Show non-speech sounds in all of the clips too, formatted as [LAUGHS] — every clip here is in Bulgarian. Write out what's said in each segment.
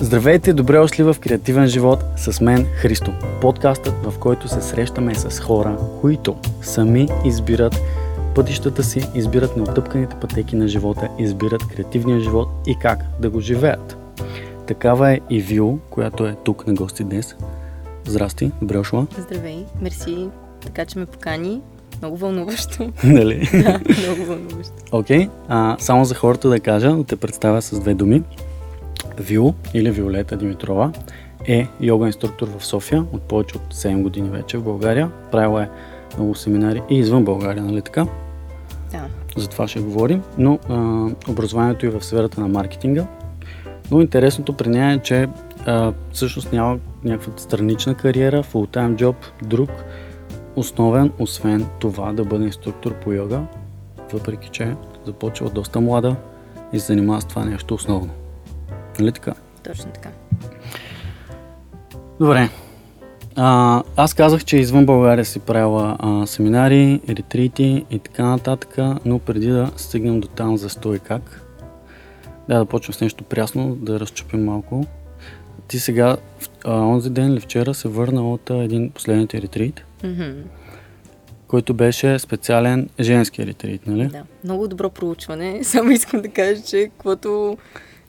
Здравейте, добре дошли в Креативен живот с мен Христо. Подкастът, в който се срещаме с хора, които сами избират пътищата си, избират неотъпканите пътеки на живота, избират креативния живот и как да го живеят. Такава е и Вио, която е тук на гости днес. Здрасти, добре дошла. Здравей, мерси, така че ме покани. Много вълнуващо. [LAUGHS] Нали? да, много вълнуващо. Окей, okay. само за хората да кажа, да те представя с две думи. Вио или Виолета Димитрова е йога инструктор в София от повече от 7 години вече в България. Правила е много семинари и извън България, нали така? Да. За това ще говорим, но а, образованието е в сферата на маркетинга. Но интересното при нея е, че а, всъщност няма някаква странична кариера, full-time job, друг основен, освен това да бъде инструктор по йога, въпреки че започва доста млада и се занимава с това нещо основно. Нали така? Точно така. Добре. А, аз казах, че извън България си правила а, семинари, ретрити и така нататък, но преди да стигнем до там за сто и как, да, да почнем с нещо прясно, да разчупим малко. Ти сега, а, онзи ден или вчера се върна от а, един последните ретрит, Mm-hmm. който беше специален женски ретрит, нали? Да, много добро проучване. [LAUGHS] Само искам да кажа, че каквото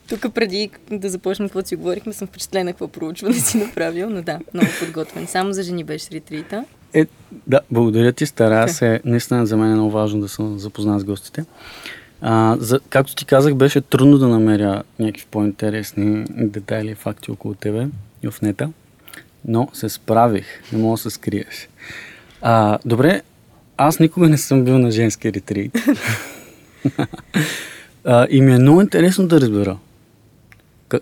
тук преди да започнем каквото си говорихме, съм впечатлена какво проучване си направил, но да, много подготвен. Само за жени беше ретрита. Е, да, благодаря ти, стара се. Наистина за мен е много важно да съм запознат с гостите. А, за, както ти казах, беше трудно да намеря някакви по-интересни детайли и факти около тебе и в нета, но се справих, не мога да се скриеш. А, добре, аз никога не съм бил на женски ретрит. [LAUGHS] а, и ми е много интересно да разбера.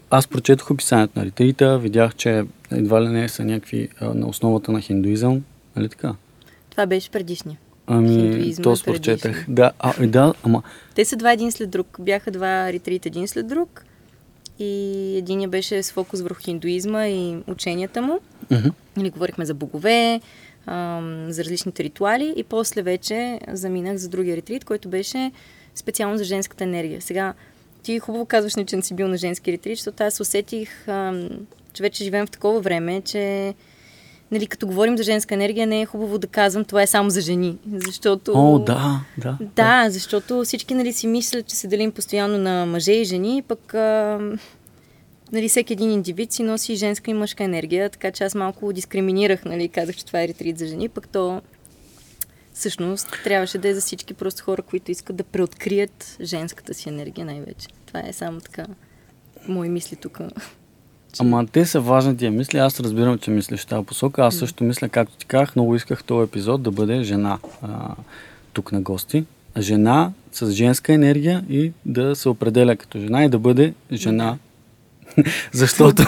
Аз прочетох описанието на ретрита, видях, че едва ли не са някакви а, на основата на хиндуизъм, нали така? Това беше предишния. Ами, то прочетах. Да, а, да, ама... Те са два един след друг. Бяха два ретрита един след друг. И единия беше с фокус върху хиндуизма и ученията му. Или говорихме за богове, ам, за различните ритуали. И после вече заминах за другия ретрит, който беше специално за женската енергия. Сега, ти хубаво казваш, че не си бил на женски ретрит, защото аз усетих, ам, че вече живеем в такова време, че нали, като говорим за женска енергия, не е хубаво да казвам това е само за жени. Защото... О, да, да. Да, защото всички нали, си мислят, че се делим постоянно на мъже и жени, пък а, нали, всеки един индивид си носи женска и мъжка енергия, така че аз малко дискриминирах, нали, казах, че това е ретрит за жени, пък то всъщност трябваше да е за всички просто хора, които искат да преоткрият женската си енергия най-вече. Това е само така мои мисли тук. [LAUGHS] Ама те са важни тия мисли. Аз разбирам, че мислиш в тази посока. Аз също мисля, както ти казах, много исках този епизод да бъде жена а, тук на гости. Жена с женска енергия и да се определя като жена и да бъде жена. [LAUGHS] защото,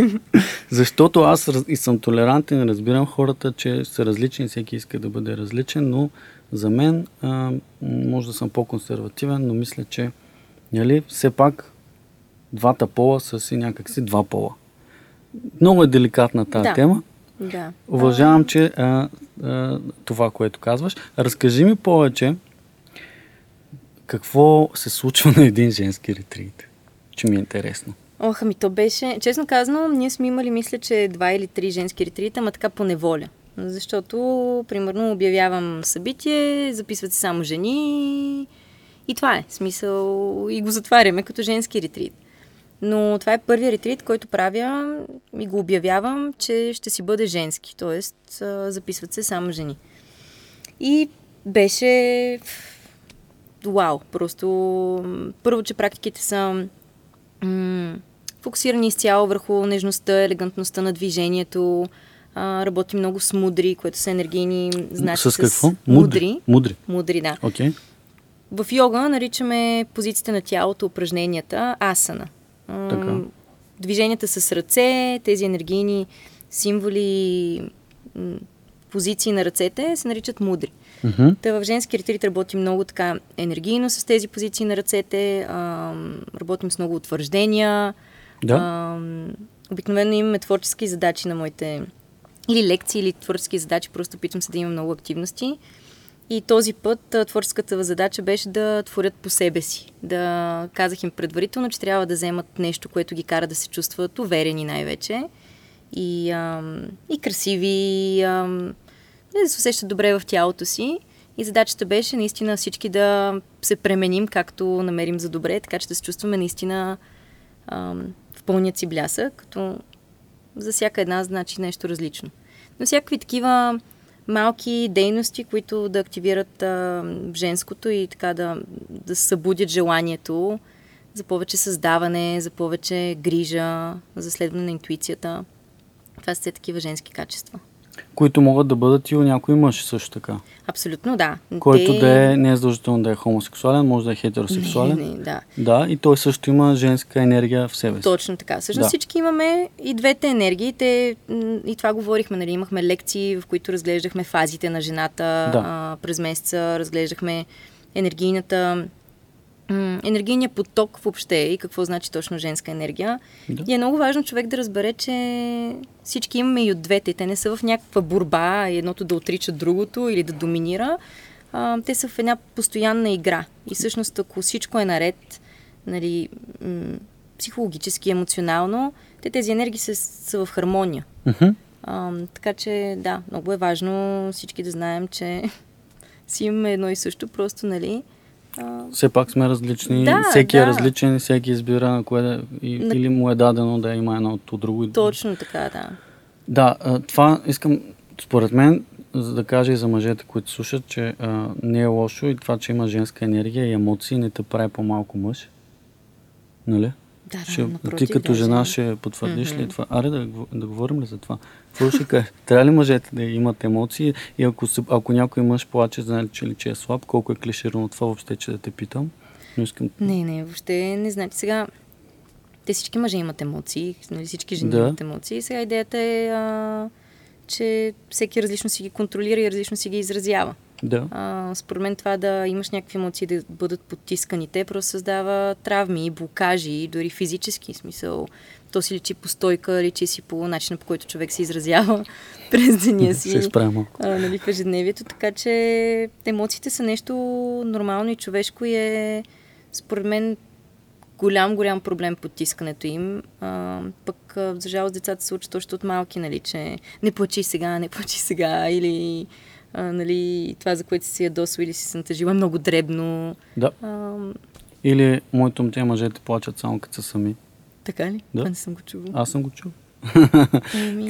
[LAUGHS] защото аз и съм толерантен, разбирам хората, че са различни, всеки иска да бъде различен, но за мен а, може да съм по-консервативен, но мисля, че нали, все пак двата пола са си някакси два пола. Много е деликатна тази да. тема. Да. Уважавам, че а, а, това, което казваш. Разкажи ми повече какво се случва [LAUGHS] на един женски ретрит, че ми е интересно. Ох, ами то беше, честно казано, ние сме имали, мисля, че два или три женски ретрита, ама така по неволя. Защото, примерно, обявявам събитие, записват се само жени и това е. Смисъл и го затваряме като женски ретрит. Но това е първият ретрит, който правя и го обявявам, че ще си бъде женски. Тоест, записват се само жени. И беше... Вау! Просто... Първо, че практиките са м- фокусирани изцяло върху нежността, елегантността на движението. А, работи много с мудри, което са енергийни знаци. С какво? С мудри. Мудри. Мудри, да. Okay. В йога наричаме позициите на тялото, упражненията асана. Така. Движенията с ръце, тези енергийни символи, позиции на ръцете се наричат мудри. Mm-hmm. Та в женски ретрит работим много така енергийно с тези позиции на ръцете, а, работим с много утвърждения. Да. А, обикновено имаме творчески задачи на моите или лекции, или творчески задачи, просто питам се да имам много активности. И този път творческата задача беше да творят по себе си. Да казах им предварително, че трябва да вземат нещо, което ги кара да се чувстват уверени най-вече. И, ам, и красиви, и, ам, и да се усещат добре в тялото си. И задачата беше наистина всички да се пременим както намерим за добре, така че да се чувстваме наистина ам, в пълният си блясък, като за всяка една значи нещо различно. Но всякакви такива малки дейности, които да активират а, женското и така да, да събудят желанието за повече създаване, за повече грижа, за следване на интуицията. Това са все такива женски качества. Които могат да бъдат и у някой мъж също така. Абсолютно, да. Който Те... да е, не е задължително да е хомосексуален, може да е хетеросексуален. Не, не, да. Да, и той също има женска енергия в себе си. Точно така. Всъщност да. всички имаме и двете енергии. Те, и това говорихме, нали, имахме лекции, в които разглеждахме фазите на жената да. а, през месеца, разглеждахме енергийната енергийния поток въобще и какво значи точно женска енергия. Да. И е много важно човек да разбере, че всички имаме и от двете. Те не са в някаква борба, едното да отрича другото или да доминира. А, те са в една постоянна игра. И всъщност, ако всичко е наред, нали, м- психологически, емоционално, те тези енергии са, са в хармония. Uh-huh. А, така че, да, много е важно всички да знаем, че [LAUGHS] си имаме едно и също, просто, нали, все пак сме различни, да, всеки е да. е различен, всеки избира на кое да, и, на... или му е дадено да има едно от друго. Точно така, да. Да, това искам, според мен, за да кажа и за мъжете, които слушат, че а, не е лошо и това, че има женска енергия и емоции не те прави по-малко мъж. Нали? Да, ще, напротив, ти като да, жена ще потвърдиш mm-hmm. ли това? Аре да, да говорим ли за това? Какво ще кажеш? Трябва ли мъжете да имат емоции? И ако, ако някой мъж плаче, знае ли, че е слаб? Колко е клиширано това въобще, че да те питам? Но искам... Не, не, въобще не знаете. Сега, те всички мъже имат емоции, нали, всички жени да. имат емоции. Сега идеята е, а, че всеки различно си ги контролира и различно си ги изразява. Да. А, според мен това да имаш някакви емоции да бъдат потискани, те просто създава травми, блокажи, дори физически смисъл. То си личи по стойка, личи си по начина по който човек се изразява [LAUGHS] през деня си. се изправя а, нали, в ежедневието, така че емоциите са нещо нормално и човешко и е според мен голям, голям проблем потискането им. А, пък, за жалост, децата се учат още от малки, нали, че не плачи сега, не плачи сега, или а, нали, това, за което си ядосва или си се натъжила, много дребно. Да. А, или моето момче мъжете плачат само като са сами. Така ли? Да. Това не съм го чувал. Аз съм го чул.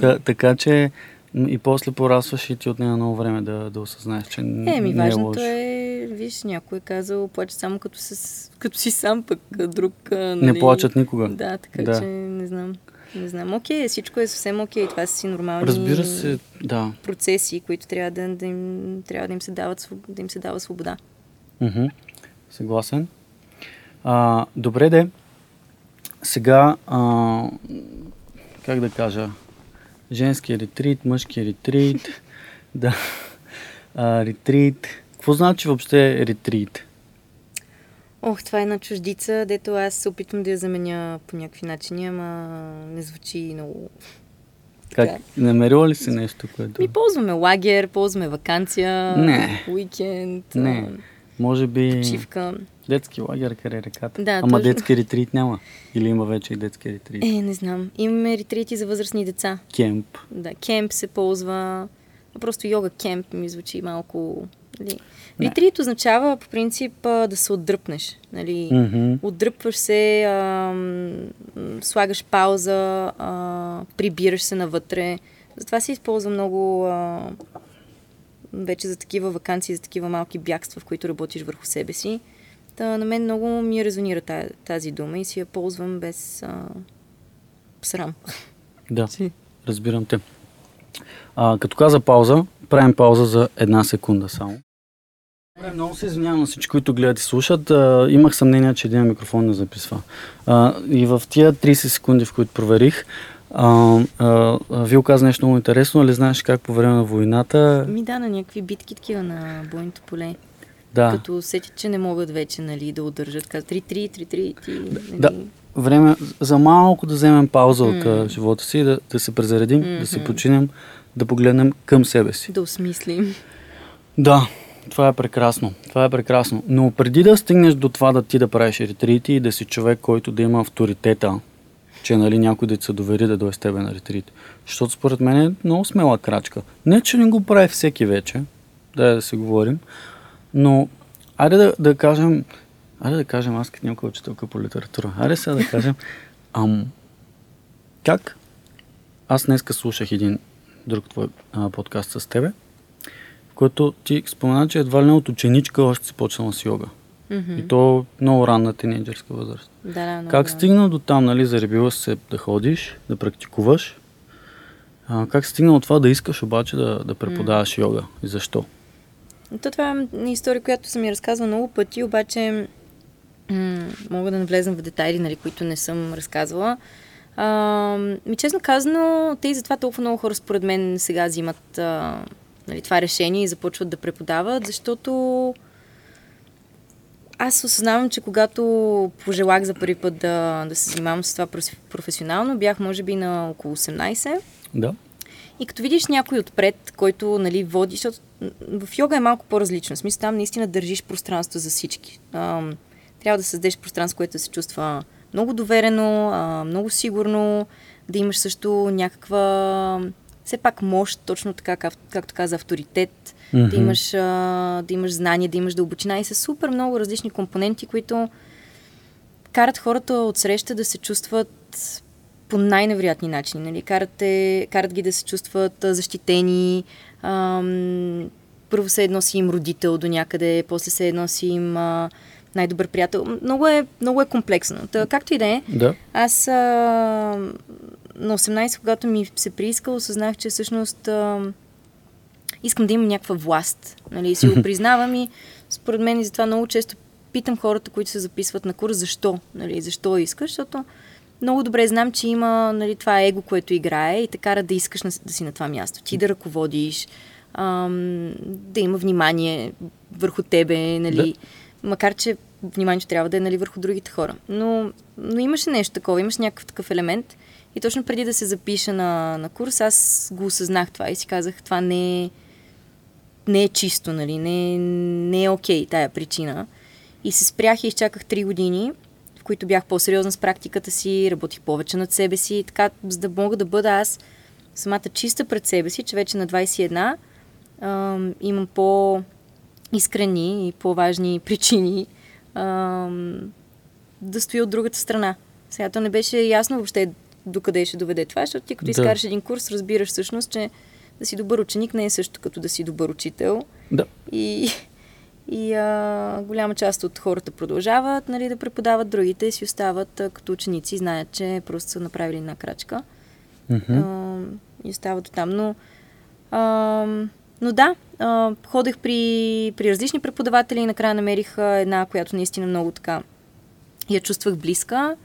Та, така че и после порасваш и ти отнема много време да, да осъзнаеш, че е, ми, не е важното е, виж, някой е казал, плаче само като, с, като си сам, пък друг... Нали... Не плачат никога. Да, така да. че не знам. Не знам. Окей, всичко е съвсем окей. Това са си нормални Разбира се, да. процеси, които трябва да, да, им, трябва да, им, се дават, да им се дава свобода. Mm-hmm. Съгласен. А, добре де. Сега, а, как да кажа, женски ретрит, мъжки ретрит, [LAUGHS] да, а, ретрит. Какво значи въобще ретрит? Ох, това е една чуждица, дето аз се опитвам да я заменя по някакви начини, ама не звучи много... Как? Намерила ли си нещо, което... Ми ползваме лагер, ползваме вакансия, не. уикенд, не. Може би... Почивка. Детски лагер край реката. Да, Ама точно. детски ретрит няма. Или има вече и детски ретрит? Е, не знам. Имаме ретрити за възрастни деца. Кемп. Да, кемп се ползва. Просто йога кемп ми звучи малко... Нали. Ретрит означава по принцип да се отдръпнеш. Нали? Mm-hmm. Отдръпваш се, а, слагаш пауза, а, прибираш се навътре. Затова се използва много а, вече за такива вакансии, за такива малки бягства, в които работиш върху себе си. Та, на мен много ми резонира тази, тази дума и си я ползвам без а, срам. Да, разбирам те. А, като каза пауза, правим пауза за една секунда само. Добре, много се извинявам на всички, които гледат и слушат. А, имах съмнение, че един микрофон не записва. А, и в тия 30 секунди, в които проверих, а, а, Вил каза нещо много интересно, али знаеш как по време на войната... Ми да, на някакви битки такива на бойното поле. Да. Като усетят, че не могат вече нали, да удържат. Казват 3-3, 3-3, ти... Нали... Да, време за малко да вземем пауза mm. от живота си, да, да се презаредим, mm-hmm. да се починем, да погледнем към себе си. Да осмислим. Да, това е прекрасно. Това е прекрасно. Но преди да стигнеш до това да ти да правиш ретрити и да си човек, който да има авторитета, че нали, някой да ти се довери да дойде с тебе на ретрит. Защото според мен е много смела крачка. Не, че не го прави всеки вече, да, да си говорим, но айде да, да кажем, айде да кажем, аз като някой учителка по литература, айде сега да кажем, [LAUGHS] ам, как аз днеска слушах един друг твой а, подкаст с тебе, в който ти спомена, че едва ли не от ученичка още си почнала с йога. Mm-hmm. И то много ранна тинейджерска възраст. Да, да, много, Как стигна до там, нали, заребила се да ходиш, да практикуваш? А, как стигна от това да искаш обаче да, да преподаваш йога и защо? То това е история, която съм ми разказвала много пъти, обаче м- мога да навлезам в детайли, нали, които не съм разказвала. А, ми честно казано, те и затова толкова много хора според мен сега взимат а, нали, това решение и започват да преподават, защото аз осъзнавам, че когато пожелах за първи път да, да се занимавам с това проф- професионално, бях може би на около 18. Да. И като видиш някой отпред, който нали, води, защото в йога е малко по-различно. В смисъл там наистина държиш пространство за всички. Трябва да създадеш пространство, което се чувства много доверено, а, много сигурно, да имаш също някаква все пак мощ, точно така, как, както каза, авторитет, Мгм. да, имаш, а, да имаш знание, да имаш дълбочина и са супер много различни компоненти, които карат хората от среща да се чувстват по най-невероятни начини. Нали? Карат, те, карат ги да се чувстват защитени. Ам, първо се едно си им родител до някъде, после се едно си им а, най-добър приятел. Много е, много е комплексно. Та, както и да е, Да. аз а, на 18, когато ми се прииска, осъзнах, че всъщност а, искам да имам някаква власт. Нали, си го [LAUGHS] признавам и според мен и затова много често питам хората, които се записват на курс, защо, нали, защо искаш, защото много добре знам, че има нали, това его, което играе и те кара да искаш на, да си на това място. Ти да ръководиш, ам, да има внимание върху тебе, нали, макар че вниманието трябва да е нали, върху другите хора. Но, но имаше нещо такова, имаш някакъв такъв елемент. И точно преди да се запиша на, на курс, аз го осъзнах това и си казах, това не е, не е чисто, нали, не, не е окей тая причина. И се спрях и изчаках 3 години, в които бях по-сериозна с практиката си, работих повече над себе си, така, за да мога да бъда аз самата чиста пред себе си, че вече на 21 ам, имам по искрени и по-важни [LAUGHS] причини ам, да стоя от другата страна. Сега то не беше ясно въобще докъде ще доведе това, защото ти като Да. изкараш един курс, разбираш всъщност, че да си добър ученик не е също като да си добър учител. Да. И, и а, голяма част от хората продължават нали, да преподават, другите си остават а, като ученици и знаят, че просто са направили една крачка Мгм. а, и остават там. Но, а, но да, ходех при, при различни преподаватели и накрая намерих една, която наистина много така я чувствах близка.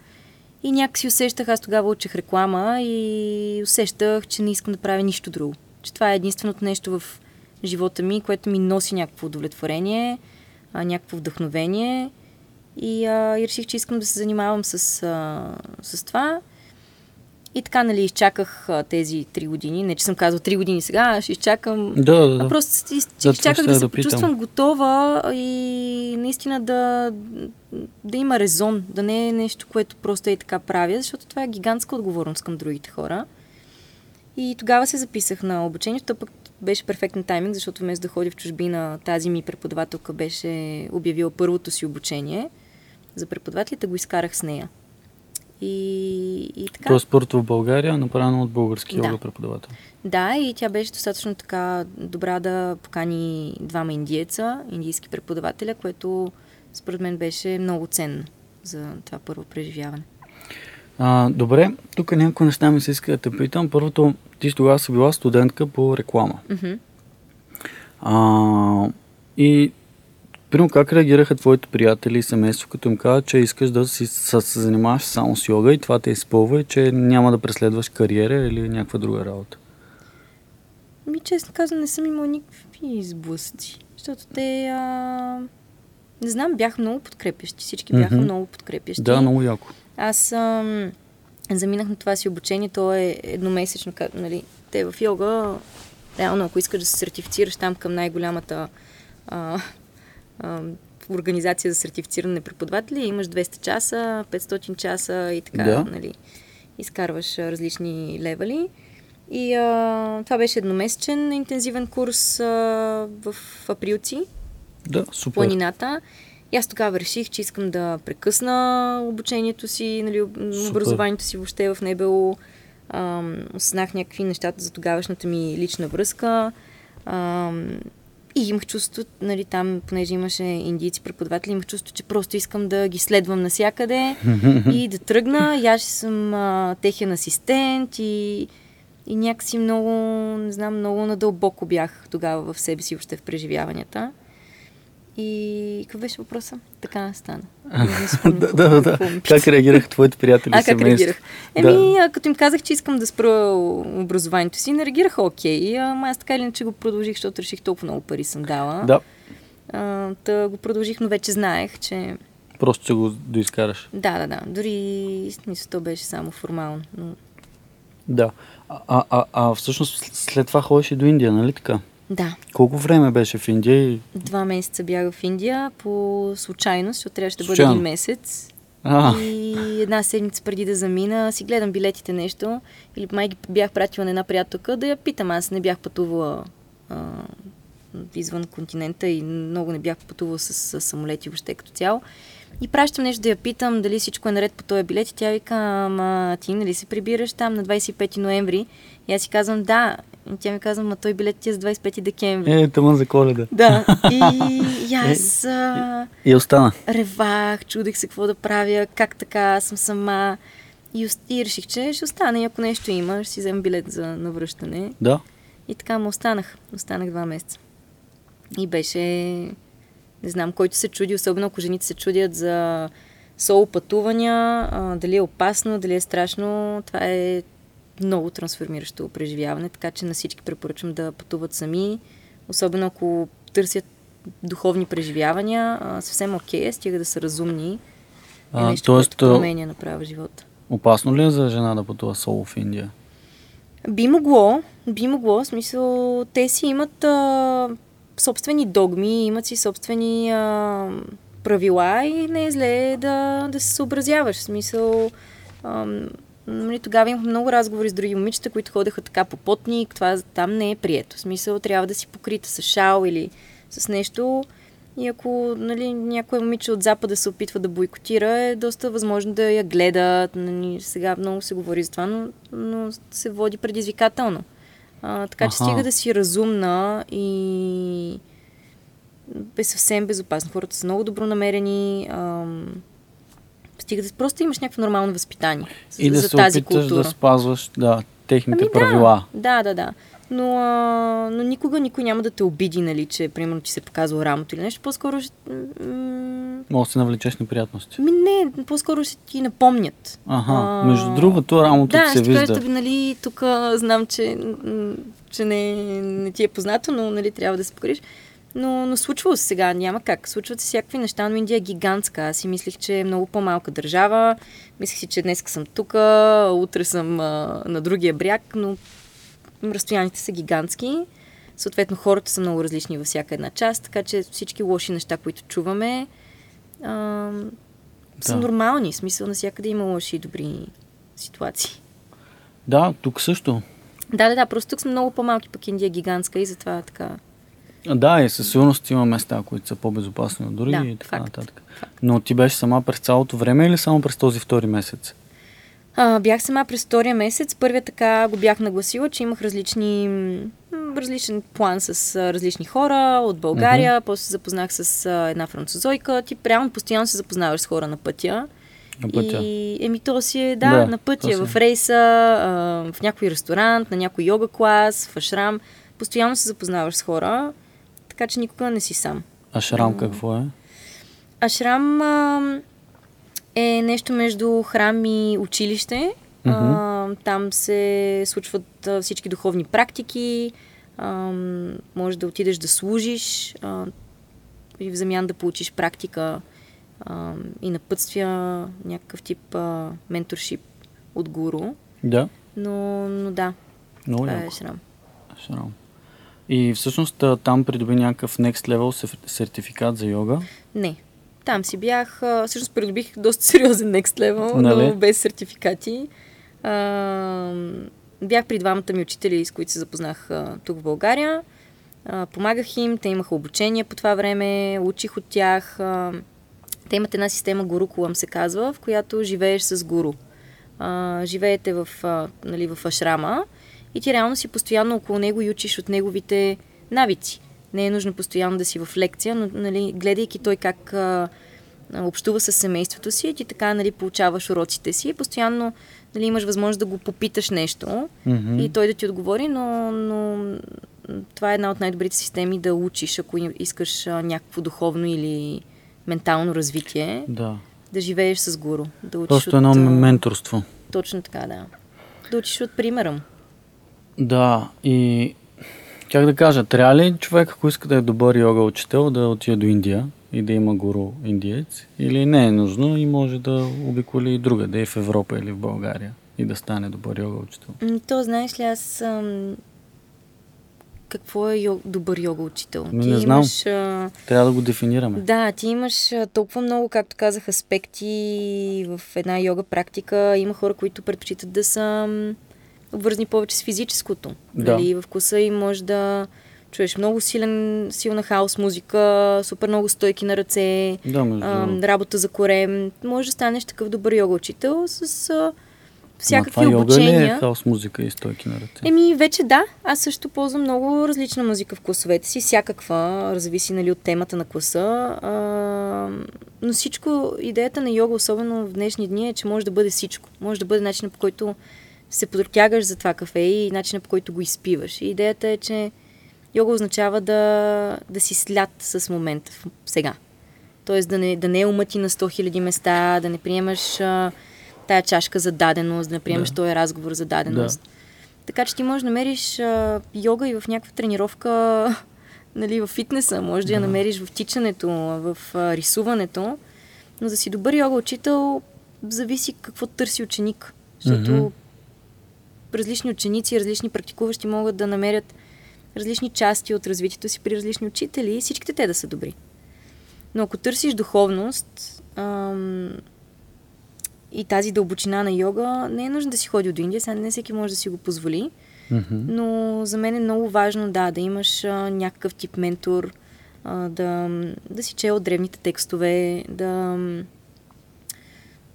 И някакси усещах, аз тогава учех реклама и усещах, че не искам да правя нищо друго. Че това е единственото нещо в живота ми, което ми носи някакво удовлетворение, някакво вдъхновение. И, а, и реших, че искам да се занимавам с, а, с това. И така, нали, изчаках а, тези три години. Не, че съм казал три години сега, ще изчакам Да, да, да. а просто си- това изчаках да се да почувствам готова и наистина да, да има резон, да не е нещо, което просто е така правя, защото това е гигантска отговорност към другите хора. И тогава се записах на обучението, пък беше перфектен тайминг, защото вместо да ходя в чужбина, тази ми преподавателка беше обявила първото си обучение за преподавателите, го изкарах с нея. И, и така. Тоест първото в България, направено от български Да. йога преподавател. Да, и тя беше достатъчно така добра да покани двама индиеца, индийски преподавателя, което според мен беше много ценно за това първо преживяване. А, добре, тук някои неща ми се иска да те питам. Първото, ти тогава си била студентка по реклама. Мгм. А, и Примерно как реагираха твоите приятели и семейство, като им каза, че искаш да си се занимаваш само с йога и това те изпълва и че няма да преследваш кариера или някаква друга работа? Ми, честно казвам, не съм имала никакви сблъсъци. Защото те, а... не знам, бяха много подкрепящи. Всички бяха Мгм. много подкрепящи. Да, много яко. Аз ам, заминах на това си обучение, то е едномесечно, как, нали, те в йога, реално ако искаш да се сертифицираш там към най-голямата а, организация за сертифициране на преподаватели, имаш 200 часа, 500 часа и така, Да. нали, изкарваш различни левели. И а, това беше едномесечен интензивен курс а, в априлци, Да, супер. планината. И аз тогава реших, че искам да прекъсна обучението си, нали, об- образованието си въобще в НБО. Осъзнах някакви нещата за тогавашната ми лична връзка. Ам, и имах чувство, нали, там, понеже имаше индийци преподаватели, имах чувство, че просто искам да ги следвам навсякъде [LAUGHS] и да тръгна. И аз ще съм а, техен асистент и, и някакси много, не знам, много надълбоко бях тогава в себе си, въобще в преживяванията. И какъв беше въпроса? Така стана. [LAUGHS] Да, да, да, да. Как реагираха твоите приятели а, как реагирах? Еми, а, като им казах, че искам да спра образованието си, не реагираха окей. Ама аз така или иначе го продължих, защото реших толкова много пари съм дала. Да, А, та го продължих, но вече знаех, че просто ще го доизкараш. да, да, да. Дори то беше само формално. Но... Да. А, а, а, всъщност след това ходиш и до Индия, нали така? Да, Колко време беше в Индия два месеца бях в Индия по случайност, защото трябваше да бъде един месец. А, И една седмица преди да замина, си гледам билетите нещо. Или май ги бях пратила на една приятелка да я питам. Аз не бях пътувала а, извън континента и много не бях пътувала с, с самолети въобще като цяло. И пращам нещо да я питам дали всичко е наред по този билет и тя вика, ама ти нали се прибираш там на 25 ноември? И аз си казвам да. И тя ми казва, ма той билет ти е за 25 декември. е, тъмън за коледа. Да. [LAUGHS] И, и аз... А, И остана. ревах, чудех се какво да правя, как така, аз съм сама. И, и реших, че ще остана и ако нещо има, ще си взема билет за навръщане. Да. И така му останах. Останах два месеца. И беше, не знам, който се чуди, особено ако жените се чудят за соло пътувания, а, дали е опасно, дали е страшно, това е много трансформиращо преживяване, така че на всички препоръчвам да пътуват сами, особено ако търсят духовни преживявания, съвсем окей, е, стига да са разумни. Е А, нещо, тоест, което променя направо живота. Опасно ли е за жена да пътува соло в Индия? Би могло, би могло, в смисъл, те си имат а, собствени догми, имат си собствени а, правила и не е зле да, да се съобразяваш. В смисъл, а, нали, тогава имах много разговори с други момичета, които ходеха така по потник, това там не е прието. В смисъл, трябва да си покрита с шал или с нещо. И ако нали, някой момиче от Запада се опитва да бойкотира, е доста възможно да я гледат. Нали, сега много се говори за това, но, но се води предизвикателно. А, така че Аха. стига да си разумна и е съвсем безопасно. Хората са много добронамерени. Ам... Стига да просто имаш някакво нормално възпитание за, И да за се тази опиташ култура. да спазваш да, техните Ами правила. Да, да, да. Но, а, но никога никой няма да те обиди, нали, че примерно ти се показва рамото или нещо. По-скоро ще... м- Може да си навлечеш неприятности. Ми не, по-скоро ще ти напомнят. Ага, между другото, рамото да, ти се ще вижда. кажете, нали, тук знам, че, че не, не ти е познато, но нали, трябва да се покриш. Но, но случвало се сега, няма как. Случват се всякакви неща, но Индия е гигантска. Аз си мислих, че е много по-малка държава. Мислих си, че днес съм тук, утре съм а, на другия бряг, но разстоянията са гигантски. Съответно, хората са много различни във всяка една част, така че всички лоши неща, които чуваме, а, са Да. нормални. В смисъл, навсякъде има лоши и добри ситуации. Да, тук също. Да, да, да, просто тук сме много по-малки, пък Индия е гигантска и затова така. Да, и със сигурност има места, които са по-безопасни от други Да, и така факт, нататък. факт. Но ти беше сама през цялото време или само през този втори месец? А, бях сама през втория месец. Първия така го бях нагласила, че имах различни, различен план с различни хора от България. После се запознах с една французойка. Ти прямо постоянно се запознаваш с хора на пътя. На пътя. И еми то си е, да, Да, на пътя, си е. в рейса, а, в някой ресторант, на някой йога клас, в ашрам. Постоянно се запознаваш с хора, така че никога не си сам. А шрам какво е? Ашрам а, е нещо между храм и училище. А, там се случват а, всички духовни практики. А, може да отидеш да служиш а, и в замян да получиш практика а, и напътствия, някакъв тип а, менторшип от гуру. Да, Но, но да, много това е шрам. Шрам. И всъщност там придоби някакъв next level сертификат за йога? Не. Там си бях, всъщност придобих доста сериозен next level, нали? но без сертификати. А, бях при двамата ми учители, с които се запознах а, тук в България. А, помагах им, те имаха обучение по това време, учих от тях. А, те имат една система Гурукулам се казва, в която живееш с гуру. А, живеете в, а, нали, в ашрама и ти реално си постоянно около него и учиш от неговите навици. Не е нужно постоянно да си в лекция, но нали, гледайки той как а, общува с семейството си, ти така нали, получаваш уроците си и постоянно нали, имаш възможност да го попиташ нещо mm-hmm. и той да ти отговори, но, но това е една от най-добрите системи да учиш, ако искаш а, някакво духовно или ментално развитие. Да. Да живееш с гуру. Да учиш Просто едно от, менторство. Точно така, да. Да учиш от примера му. Да, и как да кажа, трябва ли човек, ако иска да е добър йога учител, да отиде до Индия и да има гуру индиец? Или не е нужно и може да обиколи и друга, да е в Европа или в България и да стане добър йога учител? То, знаеш ли, аз ам, какво е йог, добър йога учител. Ми, ти не знам. Имаш, а... Трябва да го дефинираме. Да, ти имаш толкова много, както казах, аспекти в една йога практика. Има хора, които предпочитат да са обвързани повече с физическото. Да. Нали? В класа им може да чуеш много силен, силна хаос музика, супер много стойки на ръце, да, между... а, работа за корем. Може да станеш такъв добър йога учител с а, всякакви Ма, това обучения. Йога ли е хаос музика и стойки на ръце? Еми, вече да. Аз също ползвам много различна музика в класовете си, всякаква, зависи нали, от темата на класа. А, но всичко, идеята на йога, особено в днешни дни, е, че може да бъде всичко. Може да бъде начинът по който се протягаш за това кафе и начинът по който го изпиваш. И идеята е, че йога означава да, да си слят с момента сега. Тоест да не, да не е умъти на 100 000 места, да не приемаш а, тая чашка за даденост, да не приемаш да. този разговор за даденост. Да. Така че ти можеш да намериш а, йога и в някаква тренировка, [LAUGHS] нали, в фитнеса, може да я намериш в тичането, в а, рисуването, но да си добър йога учител зависи какво търси ученик. Защото mm-hmm. Различни ученици, различни практикуващи могат да намерят различни части от развитието си при различни учители и всичките те да са добри. Но ако търсиш духовност, ам, и тази дълбочина на йога, не е нужно да си ходи до Индия, сега не всеки може да си го позволи, mm-hmm. но за мен е много важно, да, да имаш а, някакъв тип ментор, а, да, да си чел древните текстове, да,